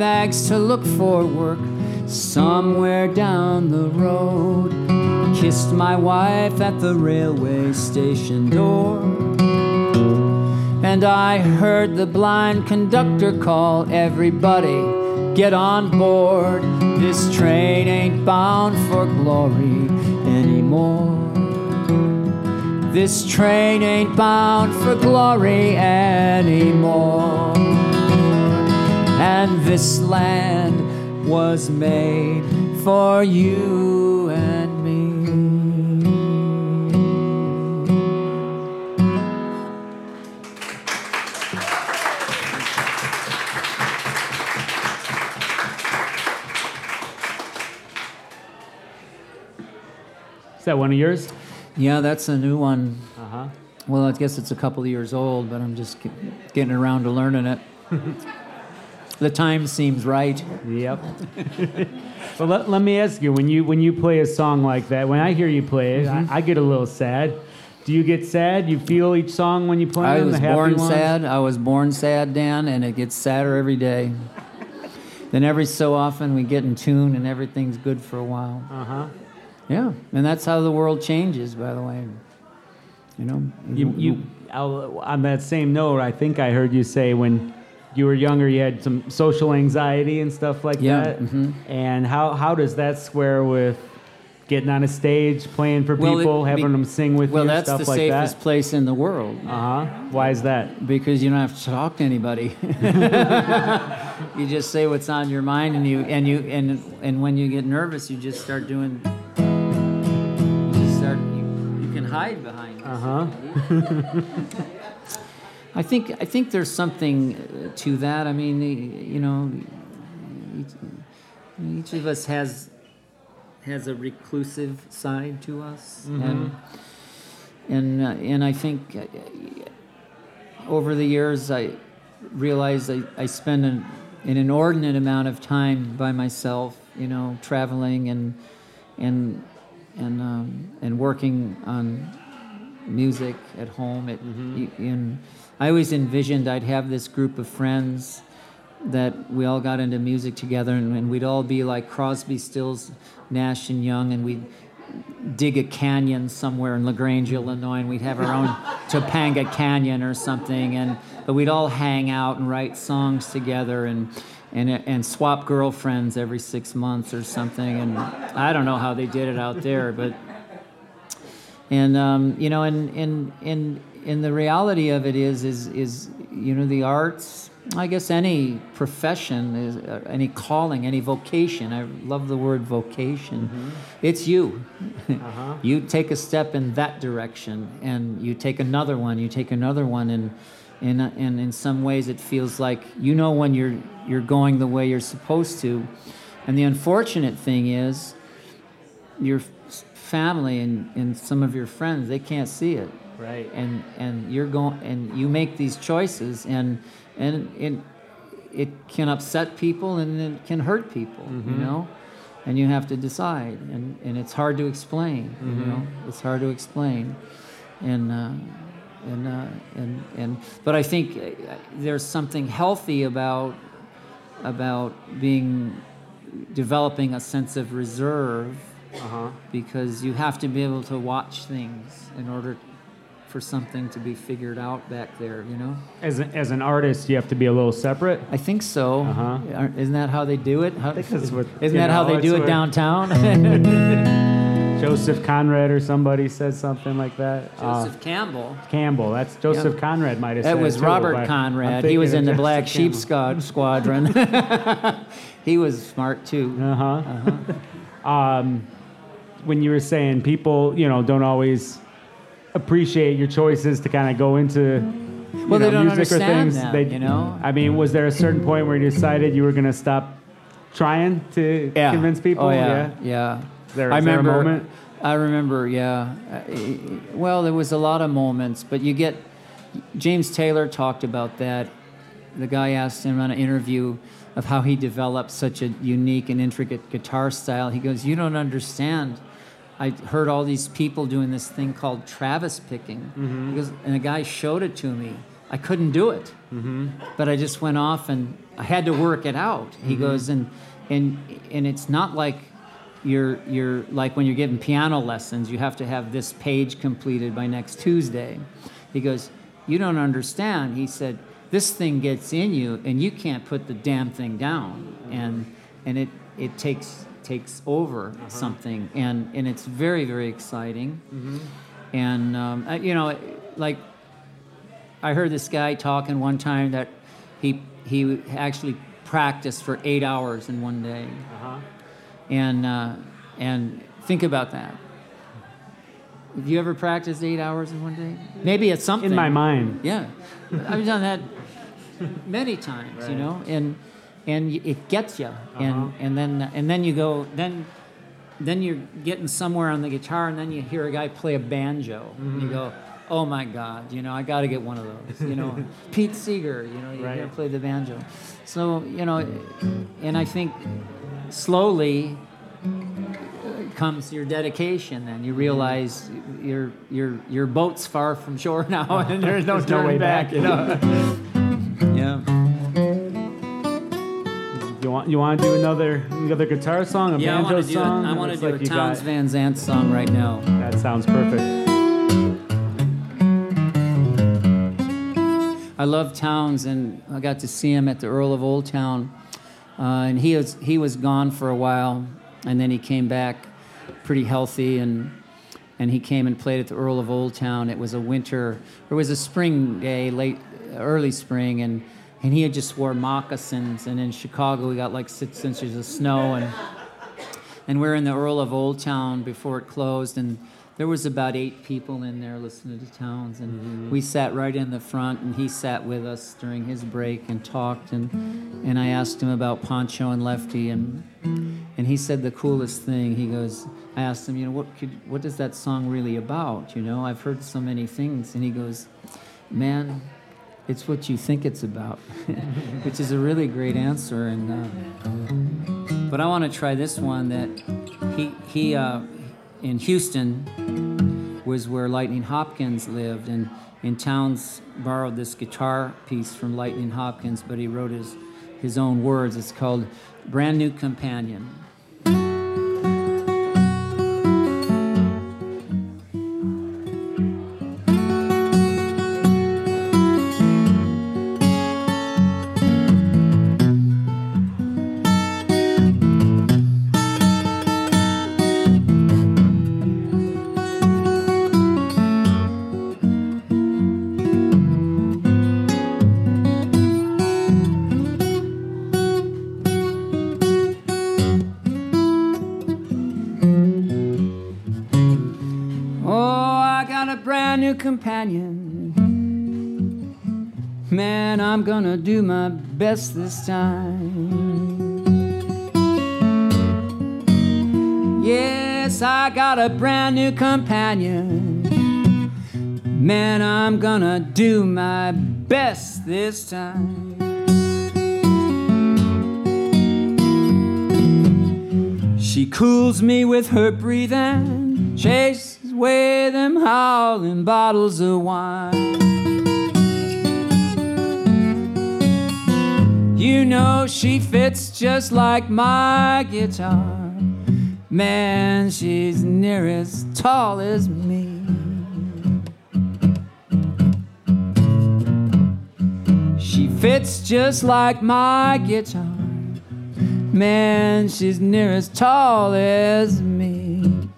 Bags to look for work somewhere down the road. Kissed my wife at the railway station door. And I heard the blind conductor call everybody, get on board. This train ain't bound for glory anymore. This train ain't bound for glory anymore. And this land was made for you and me. Is that one of yours? Yeah, that's a new one. Uh huh. Well, I guess it's a couple of years old, but I'm just get- getting around to learning it. the time seems right. Yep. well, let, let me ask you when you when you play a song like that, when I hear you play it, Mm-hmm. I, I get a little sad. Do you get sad? You feel each song when you play it? I them? was born ones? sad. I was born sad, Dan, and it gets sadder every day. then every so often we get in tune and everything's good for a while. Uh huh. Yeah, and that's how the world changes, by the way. You know, You, you I'll, on that same note, I think I heard you say when you were younger, you had some social anxiety and stuff like Yeah, that. mhm. And how, how does that square with getting on a stage, playing for Well, it- people, having be- them sing with well, you, that's the safest place in the world Uh huh. Why is that? because you don't have to talk to anybody. you just say what's on your mind, and you and you and and when you get nervous, you just start doing. You just start. You, you can hide behind. Uh huh. I think I think there's something uh, to that. I mean, you know, each, each of us has has a reclusive side to us, and and uh, and I think uh, over the years I realized I, I spend an, an inordinate amount of time by myself, you know, traveling and and and um, and working on music at home. It, in, I always envisioned I'd have this group of friends that we all got into music together, and, and we'd all be like Crosby, Stills, Nash, and Young, and we'd dig a canyon somewhere in La Grange, Illinois, and we'd have our own Topanga Canyon or something, and but we'd all hang out and write songs together and. And, and swap girlfriends every six months or something, and I don't know how they did it out there, but and um, you know, and and and and the reality of it is, is is you know, the arts. I guess any profession is uh, any calling, any vocation. I love the word vocation. It's you. you take a step in that direction, and you take another one. You take another one, and and and in some ways, it feels like you know when you're you're going the way you're supposed to. And the unfortunate thing is, your family and, and some of your friends they can't see it Right. and and you're going and you make these choices and and it it can upset people and it can hurt people you know? And you have to decide and and it's hard to explain you know? It's hard to explain. And uh, and uh, and and but I think uh, there's something healthy about about being developing a sense of reserve Uh huh. because you have to be able to watch things in order for something to be figured out back there, you know? As, a, as an artist, you have to be a little separate. I think so. Uh-huh. Isn't that how they do it? How, what- isn't that how they do it downtown? Joseph Conrad or somebody said something like that. Uh, Joseph Campbell. Campbell. That's Joseph Yeah. Conrad might have That said it was too, Robert Conrad. He was in the Joseph Black Sheep Campbell. Squad, Squadron. he was smart too. Uh-huh. um, when you were saying people, you know, don't always appreciate your choices to kind of go into Well, know, they don't music or things. them, you know? I mean, was there a certain point where you decided you were going to stop trying to Yeah. convince oh, people? Oh yeah, yeah. There, I is there a remember. I remember. Yeah. Well, there was a lot of moments, but you get. James Taylor talked about that. The guy asked him on an interview of how he developed such a unique and intricate guitar style. He goes, "You don't understand." I heard all these people doing this thing called Travis picking. Mm-hmm. He goes, and a guy showed it to me. I couldn't do it, mm-hmm. but I just went off and I had to work it out. He mm-hmm. goes, and and and it's not like you're you're like when you're getting piano lessons. You have to have this page completed by next Tuesday. He goes, you don't understand. He said, this thing gets in you, and you can't put the damn thing down, and and it it takes takes over something, and and it's very very exciting, and um, you know, like I heard this guy talking one time that he he actually practiced for eight hours in one day, and uh, and think about that. Have you ever practiced eight hours in one day? Maybe it's something In my mind. yeah, I've done that many times, you know, and and it gets you, and uh-huh. and then and then you go then. Then you're getting somewhere on the guitar, and then you hear a guy play a banjo. And you mm-hmm. go, "Oh my God! You know, I got to get one of those." You know, Pete Seeger. You know, you Right. play the banjo. So you know, and I think slowly comes your dedication and you mm-hmm. realize your your your boat's far from shore now and there's no There's no way back, back. you know yeah You want you want to do another another guitar song, a yeah i banjo want to do song? i want to do like a Townes got- Van Zandt song right now That sounds perfect. I love Townes, and I got to see him at the Earl of Old Town, uh, and he was he was gone for a while, and then he came back, pretty healthy, and and he came and played at the Earl of Old Town. It was a winter, it was a spring day, late early spring, and and he had just wore moccasins, and in Chicago we got like six inches of snow, and and we're in the Earl of Old Town before it closed, and there was about eight people in there listening to Townes, and mm-hmm. we sat right in the front, and he sat with us during his break and talked, and and I asked him about Pancho and Lefty, and and he said the coolest thing. He goes, I asked him, you know, what could what is that song really about? You know, I've heard so many things, and he goes, man. It's what you think it's about, which is a really great answer. And uh, but I want to try this one that he he uh, in Houston was where Lightning Hopkins lived, and in Townes borrowed this guitar piece from Lightning Hopkins, but he wrote his his own words. It's called "Brand New Companion." Best this time. Yes, I got a brand new companion. Man, I'm gonna do my best this time. She cools me with her breathing, chases away them howling bottles of wine. You know she fits just like my guitar. Man, she's near as tall as me. She fits just like my guitar. Man, she's near as tall as me.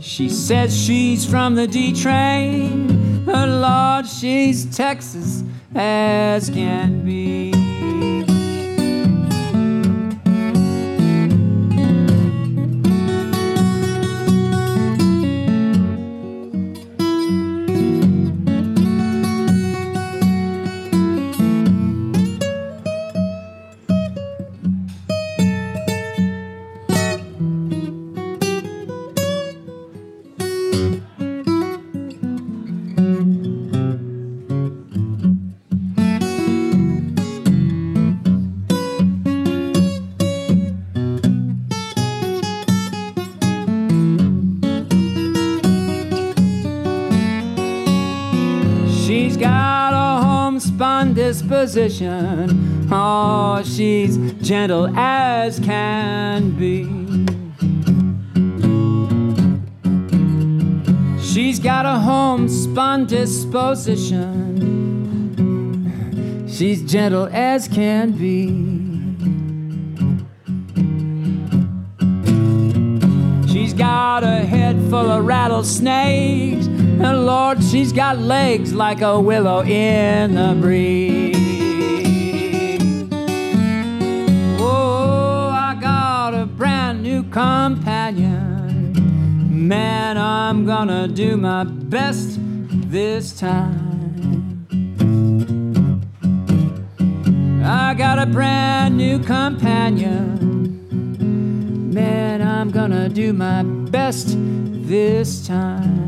She says she's from the D train. Oh Lord, she's Texas as can be. Disposition. Oh, she's gentle as can be. She's got a homespun disposition. She's gentle as can be. She's got a head full of rattlesnakes. And Lord, she's got legs like a willow in the breeze. Companion. Man, I'm gonna do my best this time. I got a brand new companion. Man, I'm gonna do my best this time.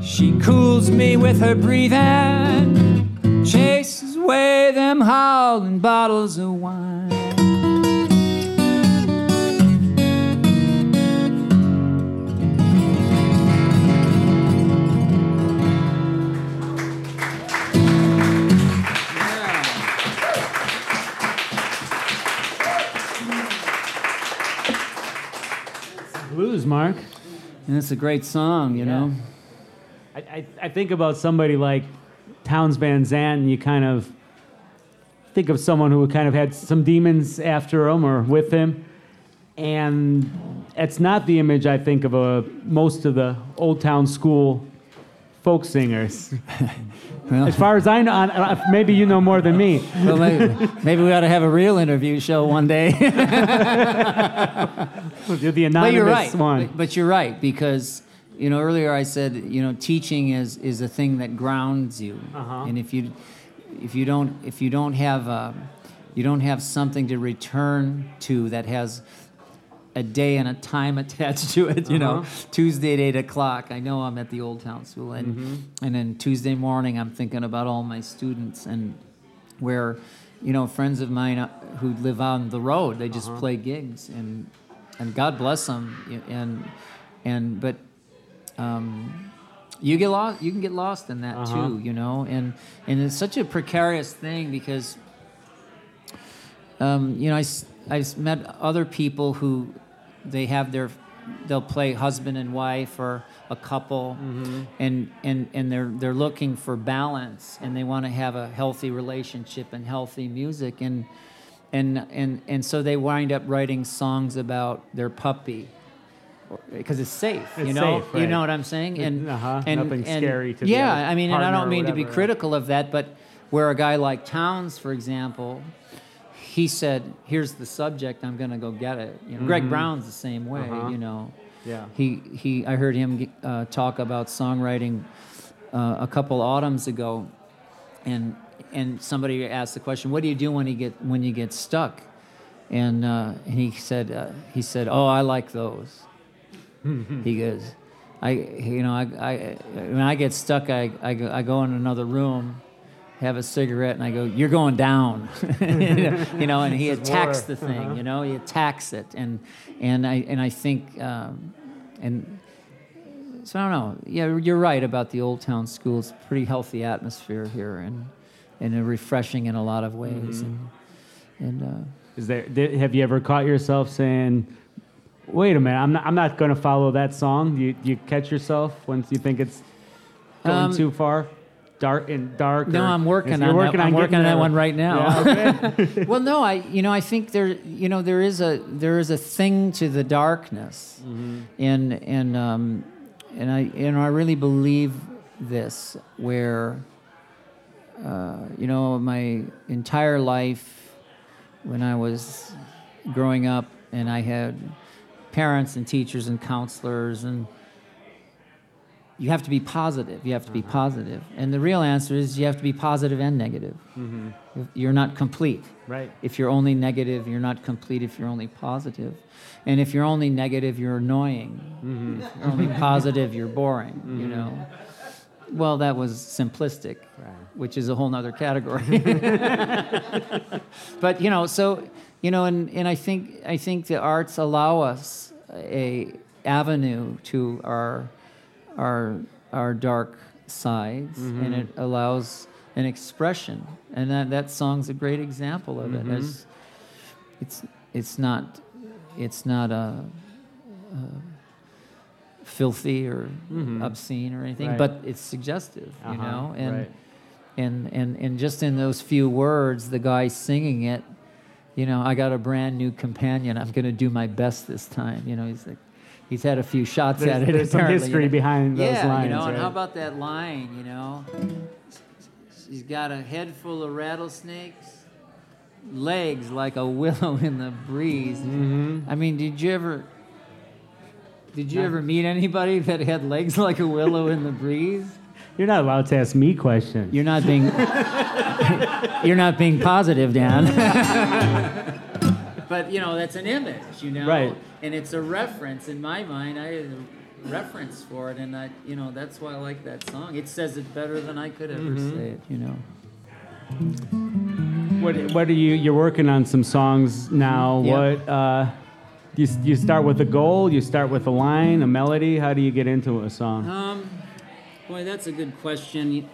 She cools me with her breathing, chases away them howling bottles of wine. Blues, Mark. And it's a great song, you know. I, I, I think about somebody like Townes Van Zandt, and you kind of think of someone who kind of had some demons after him or with him. And it's not the image I think of a, most of the Old Town School folk singers. Well, As far as I know, I- maybe you know more than me. well, maybe, maybe we ought to have a real interview show one day. You're the anonymous but you're right. one. But, but you're right because you know earlier I said you know teaching is is a thing that grounds you, Uh-huh. and if you if you don't if you don't have uh, you don't have something to return to that has a day and a time attached to it. You know, Uh-huh. Tuesday at eight o'clock. I know I'm at the Old Town School, and Mm-hmm. and then Tuesday morning I'm thinking about all my students and where, you know, friends of mine uh, who live on the road, they Uh-huh. just play gigs, and and God bless them, and and but. Um, you get lost. You can get lost in that Uh-huh. too, you know, and and it's such a precarious thing because um, you know, I, s- I s- met other people who they have their, they'll play husband and wife or a couple, and, and, and they're, they're looking for balance and they want to have a healthy relationship and healthy music. And, and, and, and so they wind up writing songs about their puppy because it's safe, you know, safe, you know what I'm saying, and Uh-huh, and nothing and- scary to yeah. I mean, and I don't mean to be critical of that, but where a guy like Townes, for example, he said, "Here's the subject. I'm going to go get it." You know, Greg Brown's the same way. Mm-hmm. Uh-huh. You know, Yeah. he he. I heard him uh, talk about songwriting uh, a couple autumns ago, and and somebody asked the question, "What do you do when you get when you get stuck?" And uh, and he said uh, he said, "Oh, I like those." He goes, I you know I, I when I get stuck, I, I go I go in another room. Have a cigarette and I go, "You're going down," you know. And he attacks war. the thing, you know. He attacks it, and and I and I think um, and so I don't know. Yeah, you're right about the Old Town School. It's a pretty healthy atmosphere here, and and refreshing in a lot of ways. And and uh, Is there? Have you ever caught yourself saying, "Wait a minute, I'm not. I'm not going to follow that song." You, you catch yourself once you think it's going Um, too far? dark and dark. No, or- I'm working on working that. I'm working on that one right now. Yeah, okay. well, no, I you know I think there you know there is a there is a thing to the darkness, and and um, and I and I really believe this where uh, you know my entire life when I was growing up and I had parents and teachers and counselors and you have to be positive. You have to be mm-hmm. positive. And the real answer is you have to be positive and negative. Mm-hmm. You're not complete. right. If you're only negative, you're not complete if you're only. And if you're only negative, you're annoying. Mm-hmm. If you're only positive, you're boring, you know. Well, that was simplistic, which is a whole nother category. but you know, so you know, and, and I think I think the arts allow us a avenue to our our our dark sides, and mm-hmm. it allows an expression, and that that song's a great example of it. Mm-hmm. As it's it's not it's not a, a filthy or mm-hmm. obscene or anything, Right. but it's suggestive, you Uh-huh, know, and right. and and and just in those few words, the guy singing it, you know, I got a brand new companion. I'm going to do my best this time. You know, he's like, he's had a few shots There's, at it. there's some history you know. behind those yeah, lines. you know, and how about that line? You know, she's got a head full of rattlesnakes, legs like a willow in the breeze. Mm-hmm. I mean, did you ever? Did you ever meet anybody that had legs like a willow in the breeze? You're not allowed to ask me questions. You're not being you're not being positive, Dan. but you know that's an image, you know, Right. And it's a reference in my mind. I have a reference for it, and I, you know, that's why I like that song. It says it better than I could ever Mm-hmm. say it, you know. What what are you? You're working on some songs now. Yeah. What? Uh, you you start with a goal. You start with a line, a melody. How do you get into a song? Um, boy, that's a good question.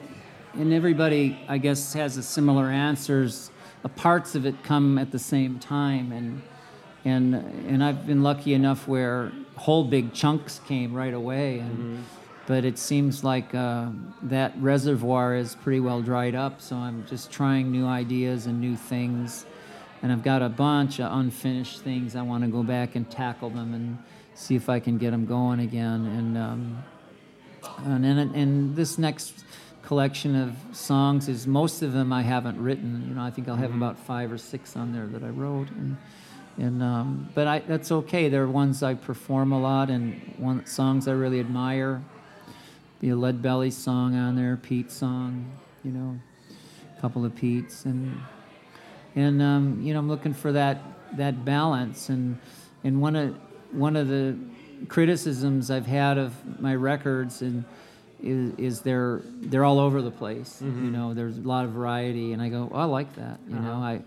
And everybody, I guess, has a similar answers. Uh, parts of it come at the same time, and and and I've been lucky enough where whole big chunks came right away, and but it seems like uh, that reservoir is pretty well dried up. So I'm just trying new ideas and new things, and I've got a bunch of unfinished things. I want to go back and tackle them and see if I can get them going again, and. Um, and then and this next collection of songs is most of them I haven't written. You know, I think I'll have about five or six on there that I wrote, and and um, but I that's okay. There are ones I perform a lot, and one songs I really admire. Be a Lead Belly song on there, Pete song, you know, a couple of Pete's, and and um, you know I'm looking for that that balance, and and one of one of the criticisms I've had of my records and is, is they're they're all over the place. You mm-hmm. know, there's a lot of variety, and I go, oh, I like that. You uh-huh. know, I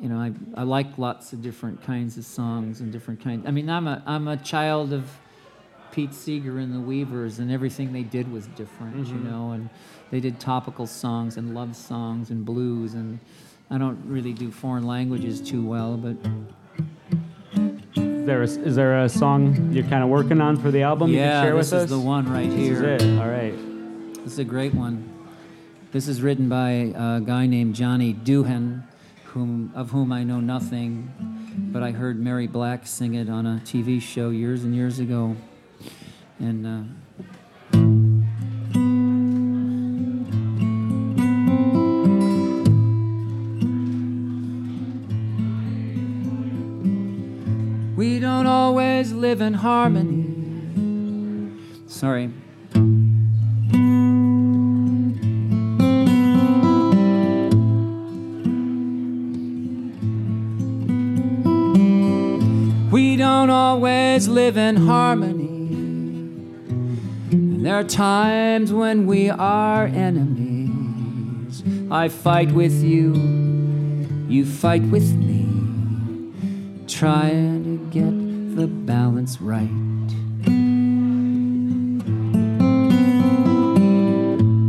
you know I, I like lots of different kinds of songs and different kinds. I mean, I'm a I'm a child of Pete Seeger and the Weavers, and everything they did was different. You mm-hmm. know, and they did topical songs and love songs and blues, and I don't really do foreign languages too well, but there a, is there a song you're kind of working on for the album you yeah, can share this with is us? the one right here. This here. is it. All right. This is a great one. This is written by a guy named Johnny Duhan, whom, of whom I know nothing, but I heard Mary Black sing it on a TV show years and years ago. And uh, live in harmony. Sorry. We don't always live in harmony. And there are times when we are enemies. I fight with you, you fight with me, get the balance right.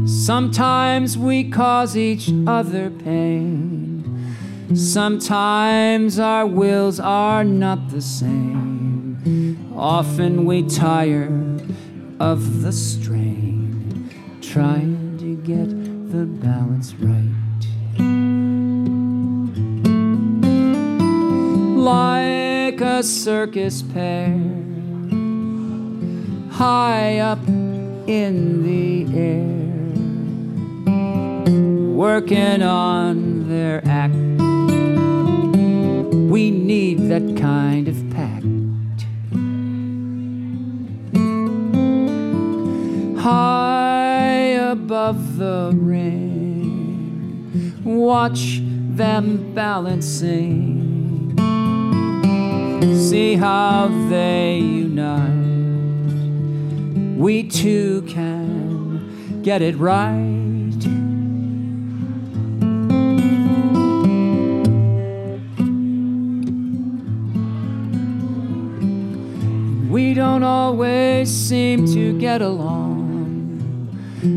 Sometimes we cause each other pain. Sometimes our wills are not the same. Often we tire of the strain, trying to get the balance right. Like a circus pair, high up in the air, working on their act. We need that kind of pact. High above the ring, watch them balancing. See how they unite. We too can get it right. We don't always seem to get along.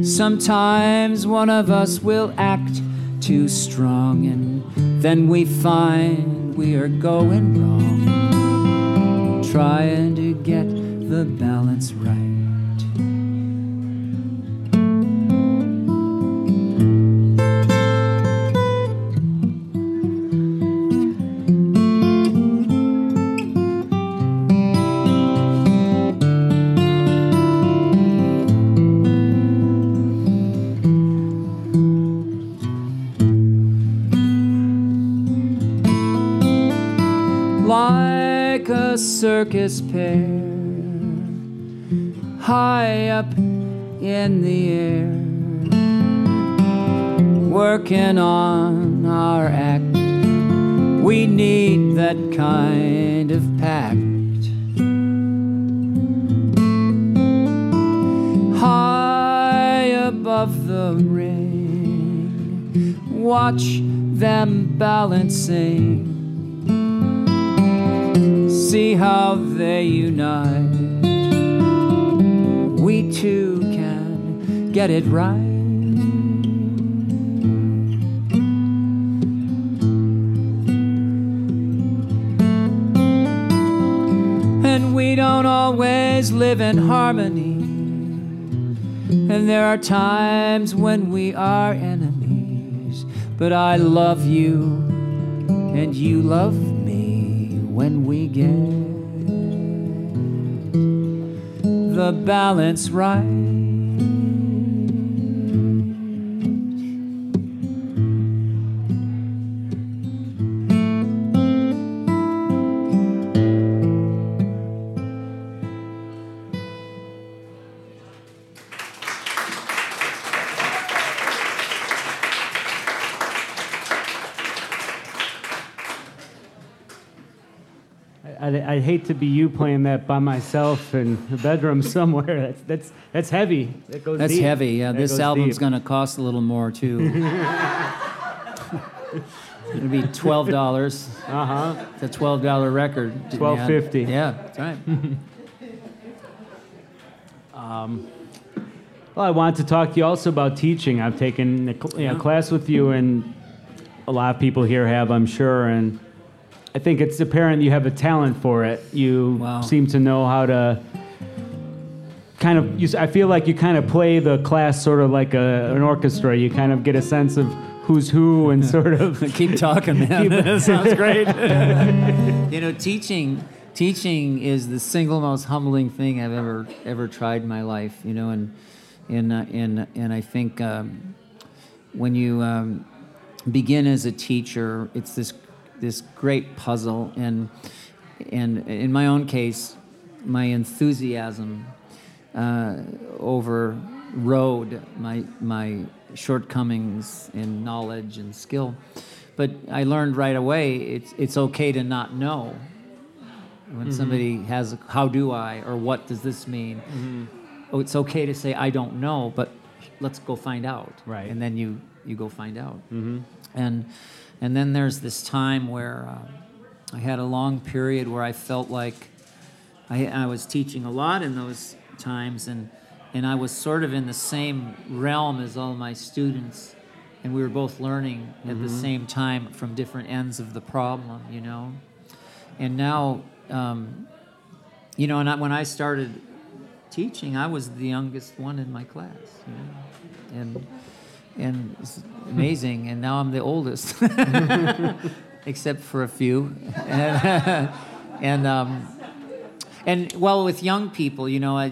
Sometimes one of us will act too strong, and then we find we are going wrong. Trying to get the balance right. Circus pair, high up in the air, working on our act. We need that kind of pact. High above the ring, watch them balancing see how they unite. We too can get it right. And we don't always live in harmony. And there are times when we are enemies. But I love you, and you love me get the balance right. I, I, I hate to be you playing that by myself in a bedroom somewhere. That's that's that's heavy. That goes That's deep. heavy. Yeah, That this album's deep. going to cost a little more too. It'll be twelve dollars. Uh huh. It's a twelve dollar record. $12.50. Yeah, that's right. Well, I wanted to talk to you also about teaching. I've taken a cl- you know, class with you, and a lot of people here have, I'm sure. And I think it's apparent you have a talent for it. You Wow. seem to know how to kind of. You, I feel like you kind of play the class sort of like a, an orchestra. You kind of get a sense of who's who and sort of. Keep talking, man. Keep- that sounds great. you know, teaching teaching is the single most humbling thing I've ever ever tried in my life. You know, and and uh, and and I think um, when you um, begin as a teacher, it's this this great puzzle, and and in my own case, my enthusiasm uh, overrode my my shortcomings in knowledge and skill. But I learned right away it's it's okay to not know. When mm-hmm. somebody has a, how do I or what does this mean? Mm-hmm. Oh, it's okay to say I don't know, but let's go find out. Right. And then you you go find out. Mm-hmm. And and then there's this time where uh, I had a long period where I felt like I, I was teaching a lot in those times, and and I was sort of in the same realm as all my students, and we were both learning at the same time from different ends of the problem, you know. And now, um, you know, and I, when I started teaching, I was the youngest one in my class, you know, and and it's amazing. And now I'm the oldest, except for a few. And, and um, and well, with young people, you know, I,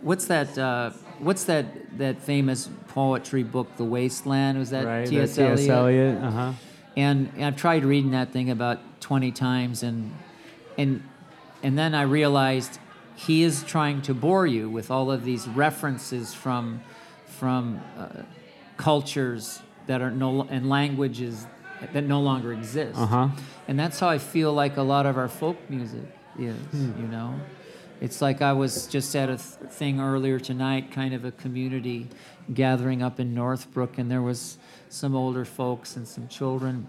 what's that? Uh, what's that? That famous poetry book, The Wasteland. Was that right. T.S. T.S. Eliot? Eliot. Uh huh. And I've tried reading that thing about 20 times, and and and then I realized he is trying to bore you with all of these references from from uh, cultures that are no and languages that no longer exist. Uh-huh. And that's how I feel like a lot of our folk music is. Hmm. You know, it's like I was just at a th- thing earlier tonight, kind of a community gathering up in Northbrook, and there was some older folks and some children.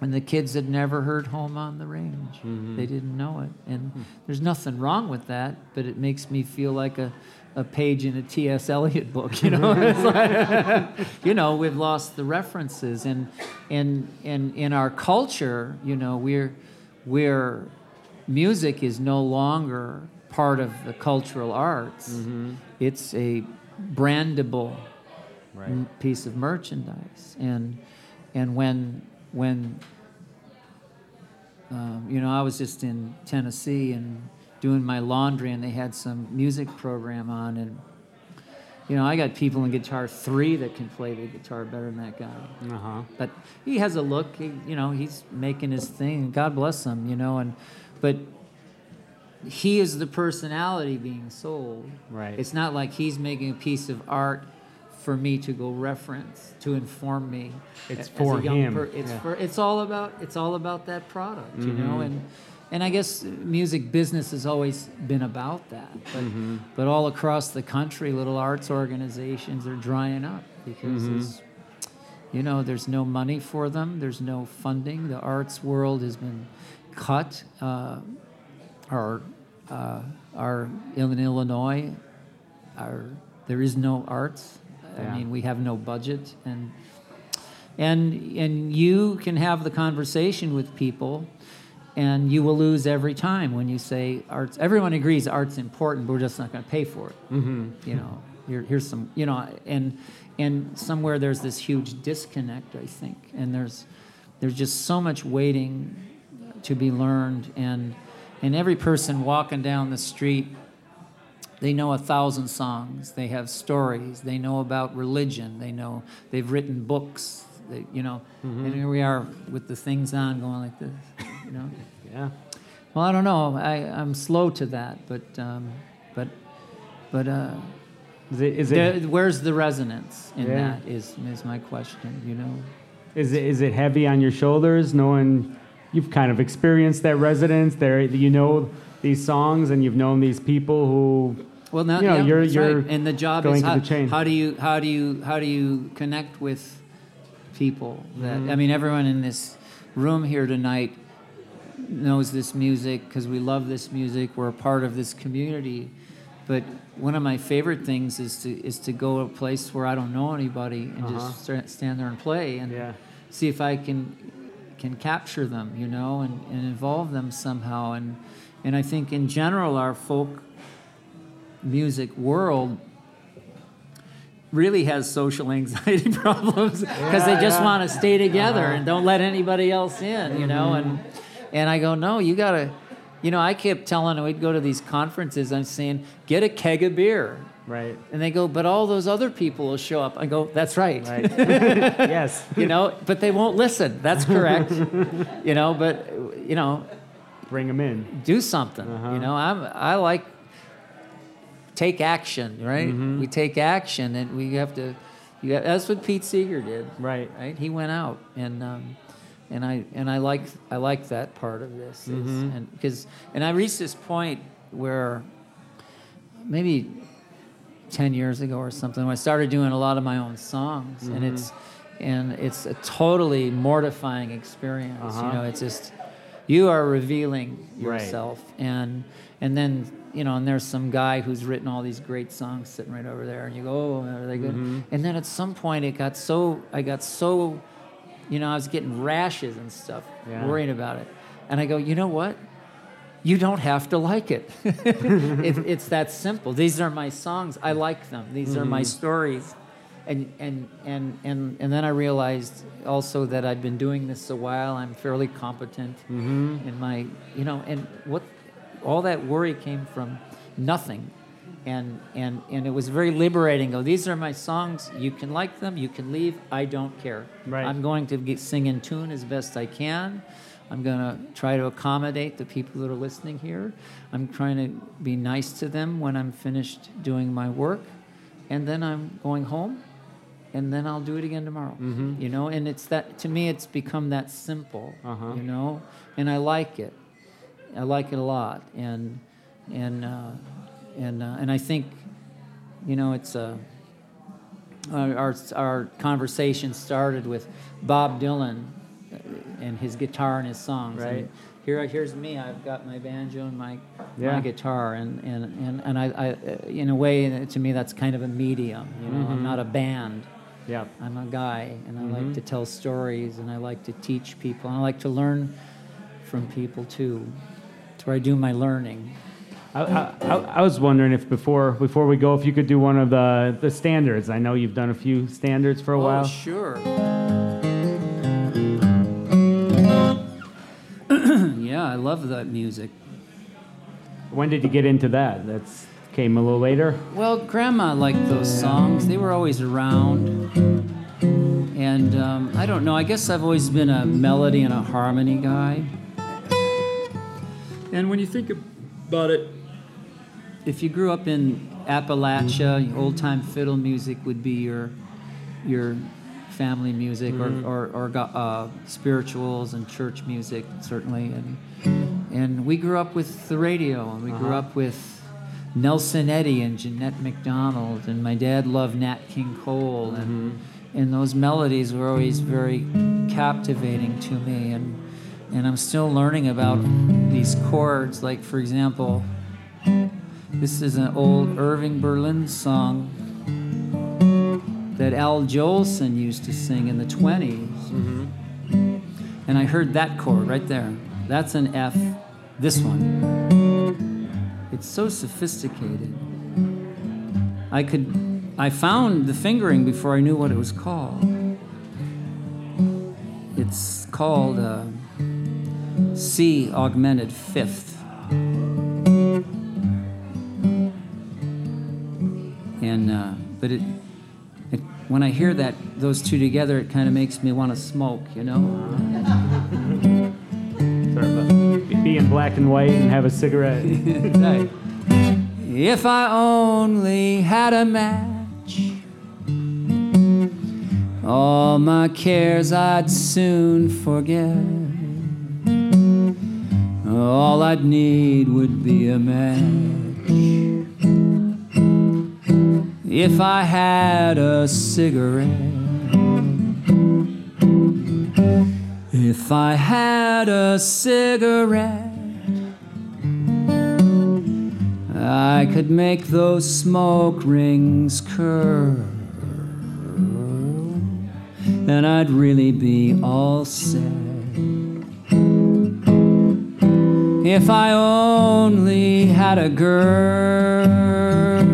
And the kids had never heard Home on the Range. Mm-hmm. They didn't know it. And hmm. there's nothing wrong with that, but it makes me feel like a, a page in a T.S. Eliot book, you know? It's like, you know, we've lost the references. And, and, and in our culture, you know, we're, we're, music is no longer part of the cultural arts. It's a brandable Right. m- piece of merchandise. And, and when, when um, you know, I was just in Tennessee and doing my laundry, and they had some music program on, and you know, I got people in Guitar Three that can play the guitar better than that guy. Uh huh. But he has a look. He, you know, he's making his thing. God bless him. You know, and but he is the personality being sold. Right. It's not like he's making a piece of art for me to go reference to inform me. It's for a young him, it's yeah. for. It's all about. It's all about that product. You Mm-hmm. know, and and I guess music business has always been about that. But Mm-hmm. but all across the country, little arts organizations are drying up because Mm-hmm. it's you know, there's no money for them. There's no funding. The arts world has been cut. Uh, our, uh, our in Illinois, our, there is no arts. Yeah. I mean, we have no budget, and and and you can have the conversation with people, and you will lose every time when you say arts. Everyone agrees art's important, but we're just not going to pay for it Mm-hmm. you know here, here's some you know and and somewhere there's this huge disconnect i think and there's there's just so much waiting to be learned and and every person walking down the street they know a thousand songs they have stories they know about religion they know they've written books they, you know and here we are with the things on going like this Yeah. well, I don't know. I, I'm slow to that, but um, but but uh, Is it is there, it where's the resonance in Yeah. that? Is is my question. You know. is it is it heavy on your shoulders knowing you've kind of experienced that resonance there you know these songs and you've known these people who Well, now You know, yeah, you're- you're right. and the job is how, how do you how do you how do you connect with people? That Mm-hmm. I mean, everyone in this room here tonight knows this music because we love this music. We're a part of this community. But one of my favorite things is to is to go to a place where I don't know anybody and Uh-huh. just sta- stand there and play and Yeah. see if I can can capture them, you know, and, and involve them somehow. And and I think in general our folk music world really has social anxiety problems because they just want to stay together and don't let anybody else in, you know. And and I go, no, you gotta, you know. I kept telling them we'd go to these conferences. I'm saying, get a keg of beer. right And they go, but all those other people will show up. I go, that's right. right yes You know, but they won't listen. That's correct. you know, but you know, bring them in do something. Uh-huh. You know, I'm I like take action, right? Mm-hmm. We take action, and we have to. You have, that's what Pete Seeger did, right right? He went out, and um, and I and I like I like that part of this, is, Mm-hmm. and because and I reached this point where maybe. 10 years ago or something when I started doing a lot of my own songs and Mm-hmm. it's and it's a totally mortifying experience Uh-huh. you know it's just you are revealing Right. yourself and and then you know and there's some guy who's written all these great songs sitting right over there and you go oh are they good Mm-hmm. and then at some point it got so I got so you know I was getting rashes and stuff Yeah. worrying about it and I go you know what you don't have to like it. it. It's that simple. These are my songs. I like them. These are my Mm-hmm. stories. and and and and and then I realized also that I'd been doing this a while. I'm fairly competent in my, you know, and what all that worry came from nothing. And, and, and it was very liberating. Oh, these are my songs. You can like them. You can leave. I don't care. Right. I'm going to get, sing in tune as best I can. I'm going to try to accommodate the people that are listening here. I'm trying to be nice to them when I'm finished doing my work. And then I'm going home and then I'll do it again tomorrow. You know, and it's that to me it's become that simple. Uh-huh. You know, and I like it. I like it a lot, and and uh, and uh, and I think, you know, it's a. Our, our our conversation started with Bob Dylan uh, and his guitar and his songs. Right. And here, here's me. I've got my banjo and my Yeah. my guitar, and and and, and I, I, uh, in a way, to me, that's kind of a medium. You know, I'm not a band. Yeah. I'm a guy, and I Mm-hmm. like to tell stories, and I like to teach people, and I like to learn from people too. It's where I do my learning. I, I, I I was wondering if before before we go, if you could do one of the the standards. I know you've done a few standards for a while. Oh, sure. yeah, I love that music. When did you get into that? That's came a little later. Well, Grandma liked those songs. They were always around. And um, I don't know, I guess I've always been a melody and a harmony guy. And when you think about it, if you grew up in Appalachia, mm-hmm. old time fiddle music would be your, your family music, or, mm-hmm. or, or uh, spirituals and church music, certainly. And, and we grew up with the radio, and we grew uh-huh. up with Nelson Eddy and Jeanette MacDonald, and my dad loved Nat King Cole, and mm-hmm. and those melodies were always very captivating to me, and and I'm still learning about these chords. Like for example, this is an old Irving Berlin song that Al Jolson used to sing in the 20s, and I heard that chord right there. That's an F. This one. It's so sophisticated. I could I found the fingering before I knew what it was called. It's called uh, C augmented fifth. And uh, but it, it when I hear that those two together, it kind of makes me want to smoke, you know. Sort of be in black and white and have a cigarette. Right. If I only had a match, all my cares I'd soon forget. All I'd need would be a match. If I had a cigarette. If I had a cigarette. I could make those smoke rings curl, and I'd really be all set. If I only had a girl,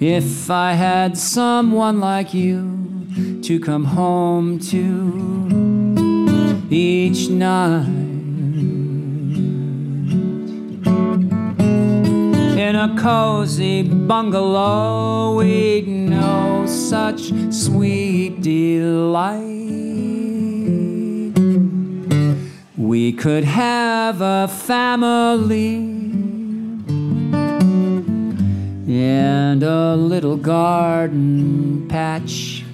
if I had someone like you to come home to each night. In a cozy bungalow, we'd know such sweet delight. We could have a family and a little garden patch.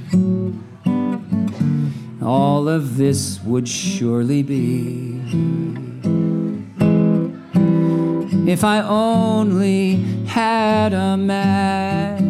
All of this would surely be if I only had a match.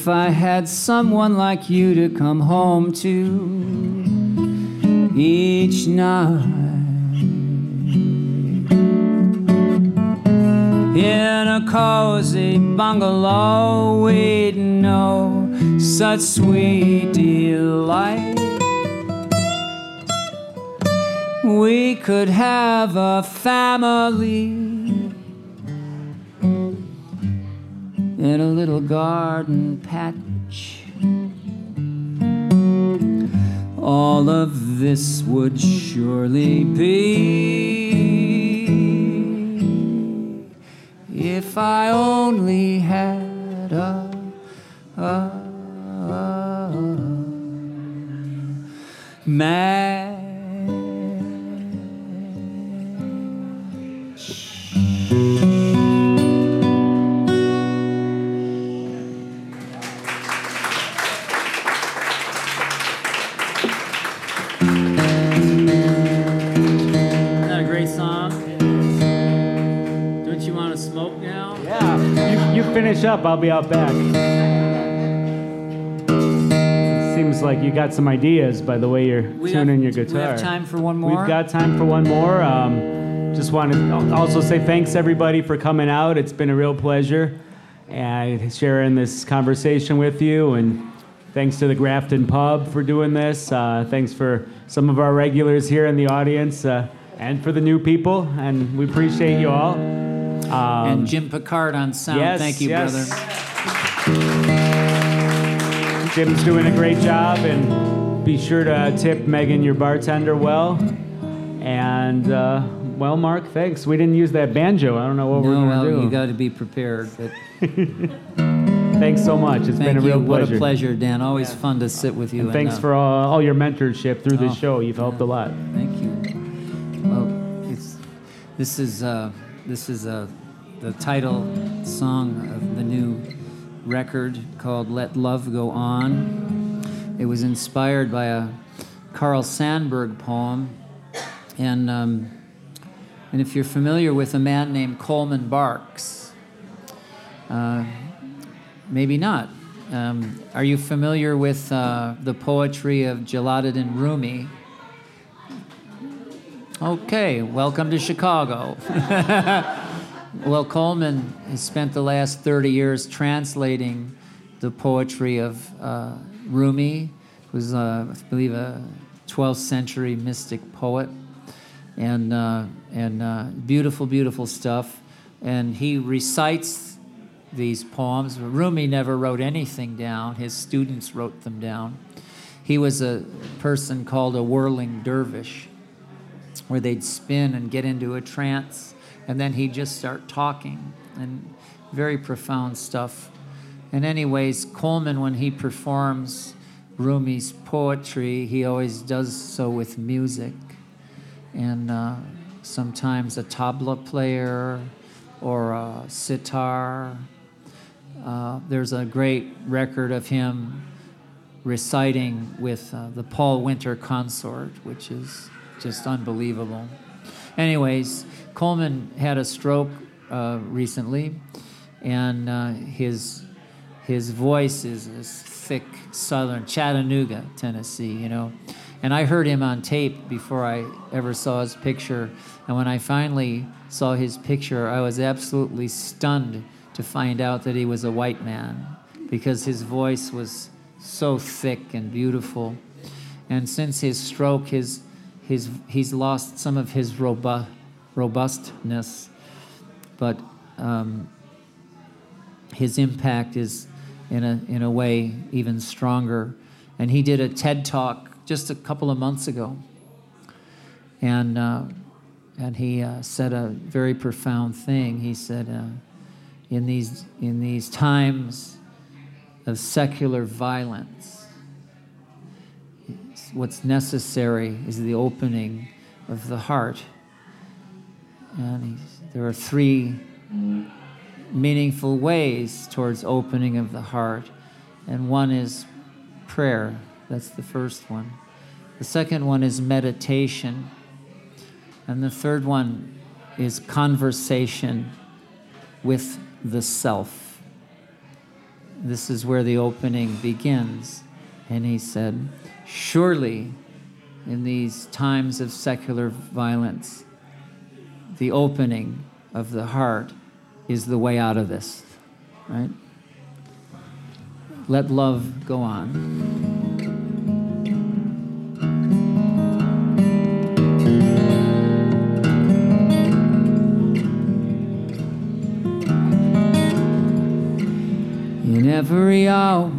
If I had someone like you to come home to each night. In a cozy bungalow, we'd know such sweet delight. We could have a family in a little garden patch. All of this would surely be if I only had a, a, a match. Finish up, I'll be out back. Seems like you got some ideas by the way you're We tuning have, your do We guitar. have time for one more. We've got time for one more. Um, just want to also say thanks everybody for coming out. It's been a real pleasure and sharing this conversation with you. And thanks to the Grafton Pub for doing this. Uh, thanks for some of our regulars here in the audience uh, and for the new people. And we appreciate you all. Um, and Jim Picard on sound. yes, Thank you, yes. brother. Jim's doing a great job, and be sure to tip Megan, your bartender, well. And uh, well, Mark, thanks. We didn't use that banjo. I don't know what we're gonna well, do. you got to be prepared. But thanks so much. It's thank been a you. real What pleasure. a pleasure, Dan. Always fun to sit with you. And thanks uh, for all, all your mentorship through this Oh, show. You've helped a lot. Thank you. Well, it's, this is uh, this is uh, the title song of the new record called "Let Love Go On." It was inspired by a Carl Sandburg poem, and um, and if you're familiar with a man named Coleman Barks, uh, maybe not. Um, are you familiar with uh, the poetry of Jalaluddin Rumi? Okay, welcome to Chicago. well, Coleman has spent the last 30 years translating the poetry of uh, Rumi, who's, uh, I believe, a 12th century mystic poet, and, uh, and uh, beautiful, beautiful stuff. And he recites these poems. Rumi never wrote anything down, his students wrote them down. He was a person called a whirling dervish where they'd spin and get into a trance, and then he'd just start talking, and very profound stuff. And, anyways, Coleman, when he performs Rumi's poetry, he always does so with music, and uh, sometimes a tabla player or a sitar. Uh, there's a great record of him reciting with uh, the Paul Winter Consort, which is just unbelievable. Anyways, Coleman had a stroke uh, recently, and uh, his his voice is this thick Southern Chattanooga, Tennessee, you know. And I heard him on tape before I ever saw his picture. And when I finally saw his picture, I was absolutely stunned to find out that he was a white man because his voice was so thick and beautiful. And since his stroke, his, his, he's lost some of his robu- robustness, but um, his impact is, in a, in a way, even stronger. And he did a TED talk just a couple of months ago. And, uh, and he uh, said a very profound thing. He said, uh, in, these, in these times of secular violence, what's necessary is the opening of the heart. And there are three meaningful ways towards opening of the heart. And one is prayer. That's the first one. The second one is meditation. And the third one is conversation with the self. this is where the opening begins. And he said, Surely, in these times of secular violence, the opening of the heart is the way out of this, right? Let love go on. in every hour,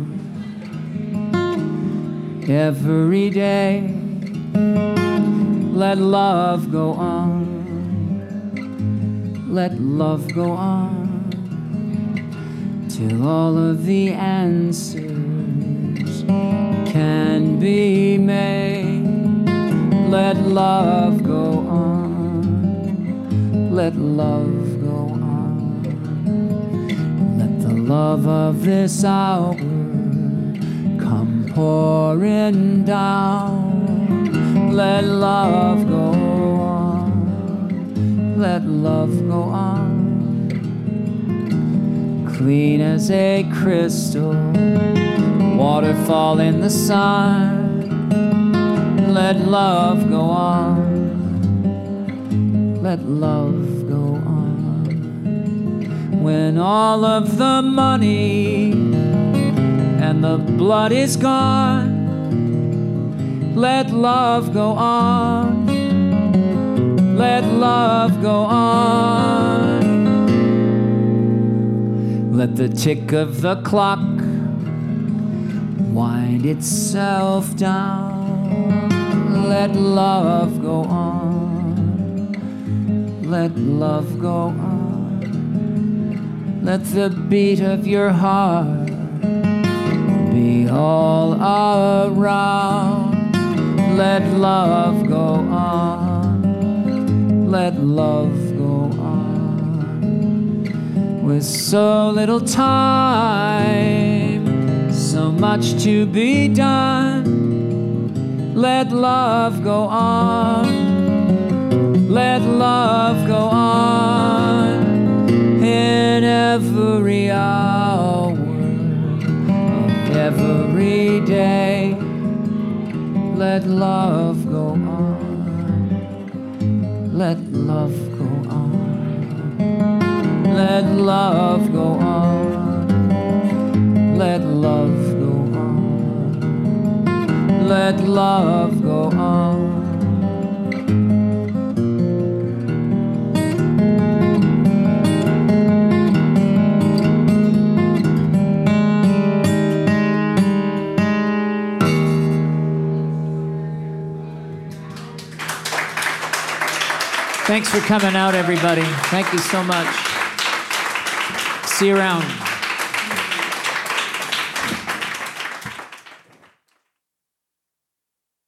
every day. Let love go on. Let love go on till all of the answers can be made. Let love go on. Let love go on. Let the love of this hour pouring down. Let love go on. Let love go on. Clean as a crystal, waterfall in the sun. Let love go on. Let love go on. When all of the money and the blood is gone, let love go on. Let love go on. Let the tick of the clock wind itself down. Let love go on. Let love go on. Let the beat of your heart be all around. Let love go on. Let love go on. With so little time, so much to be done. Let love go on. Let love go on in every hour every day. Let love go on. Let love go on. Let love go on. Let love go on. Let love go on. Thanks for coming out, everybody. Thank you so much. See you around.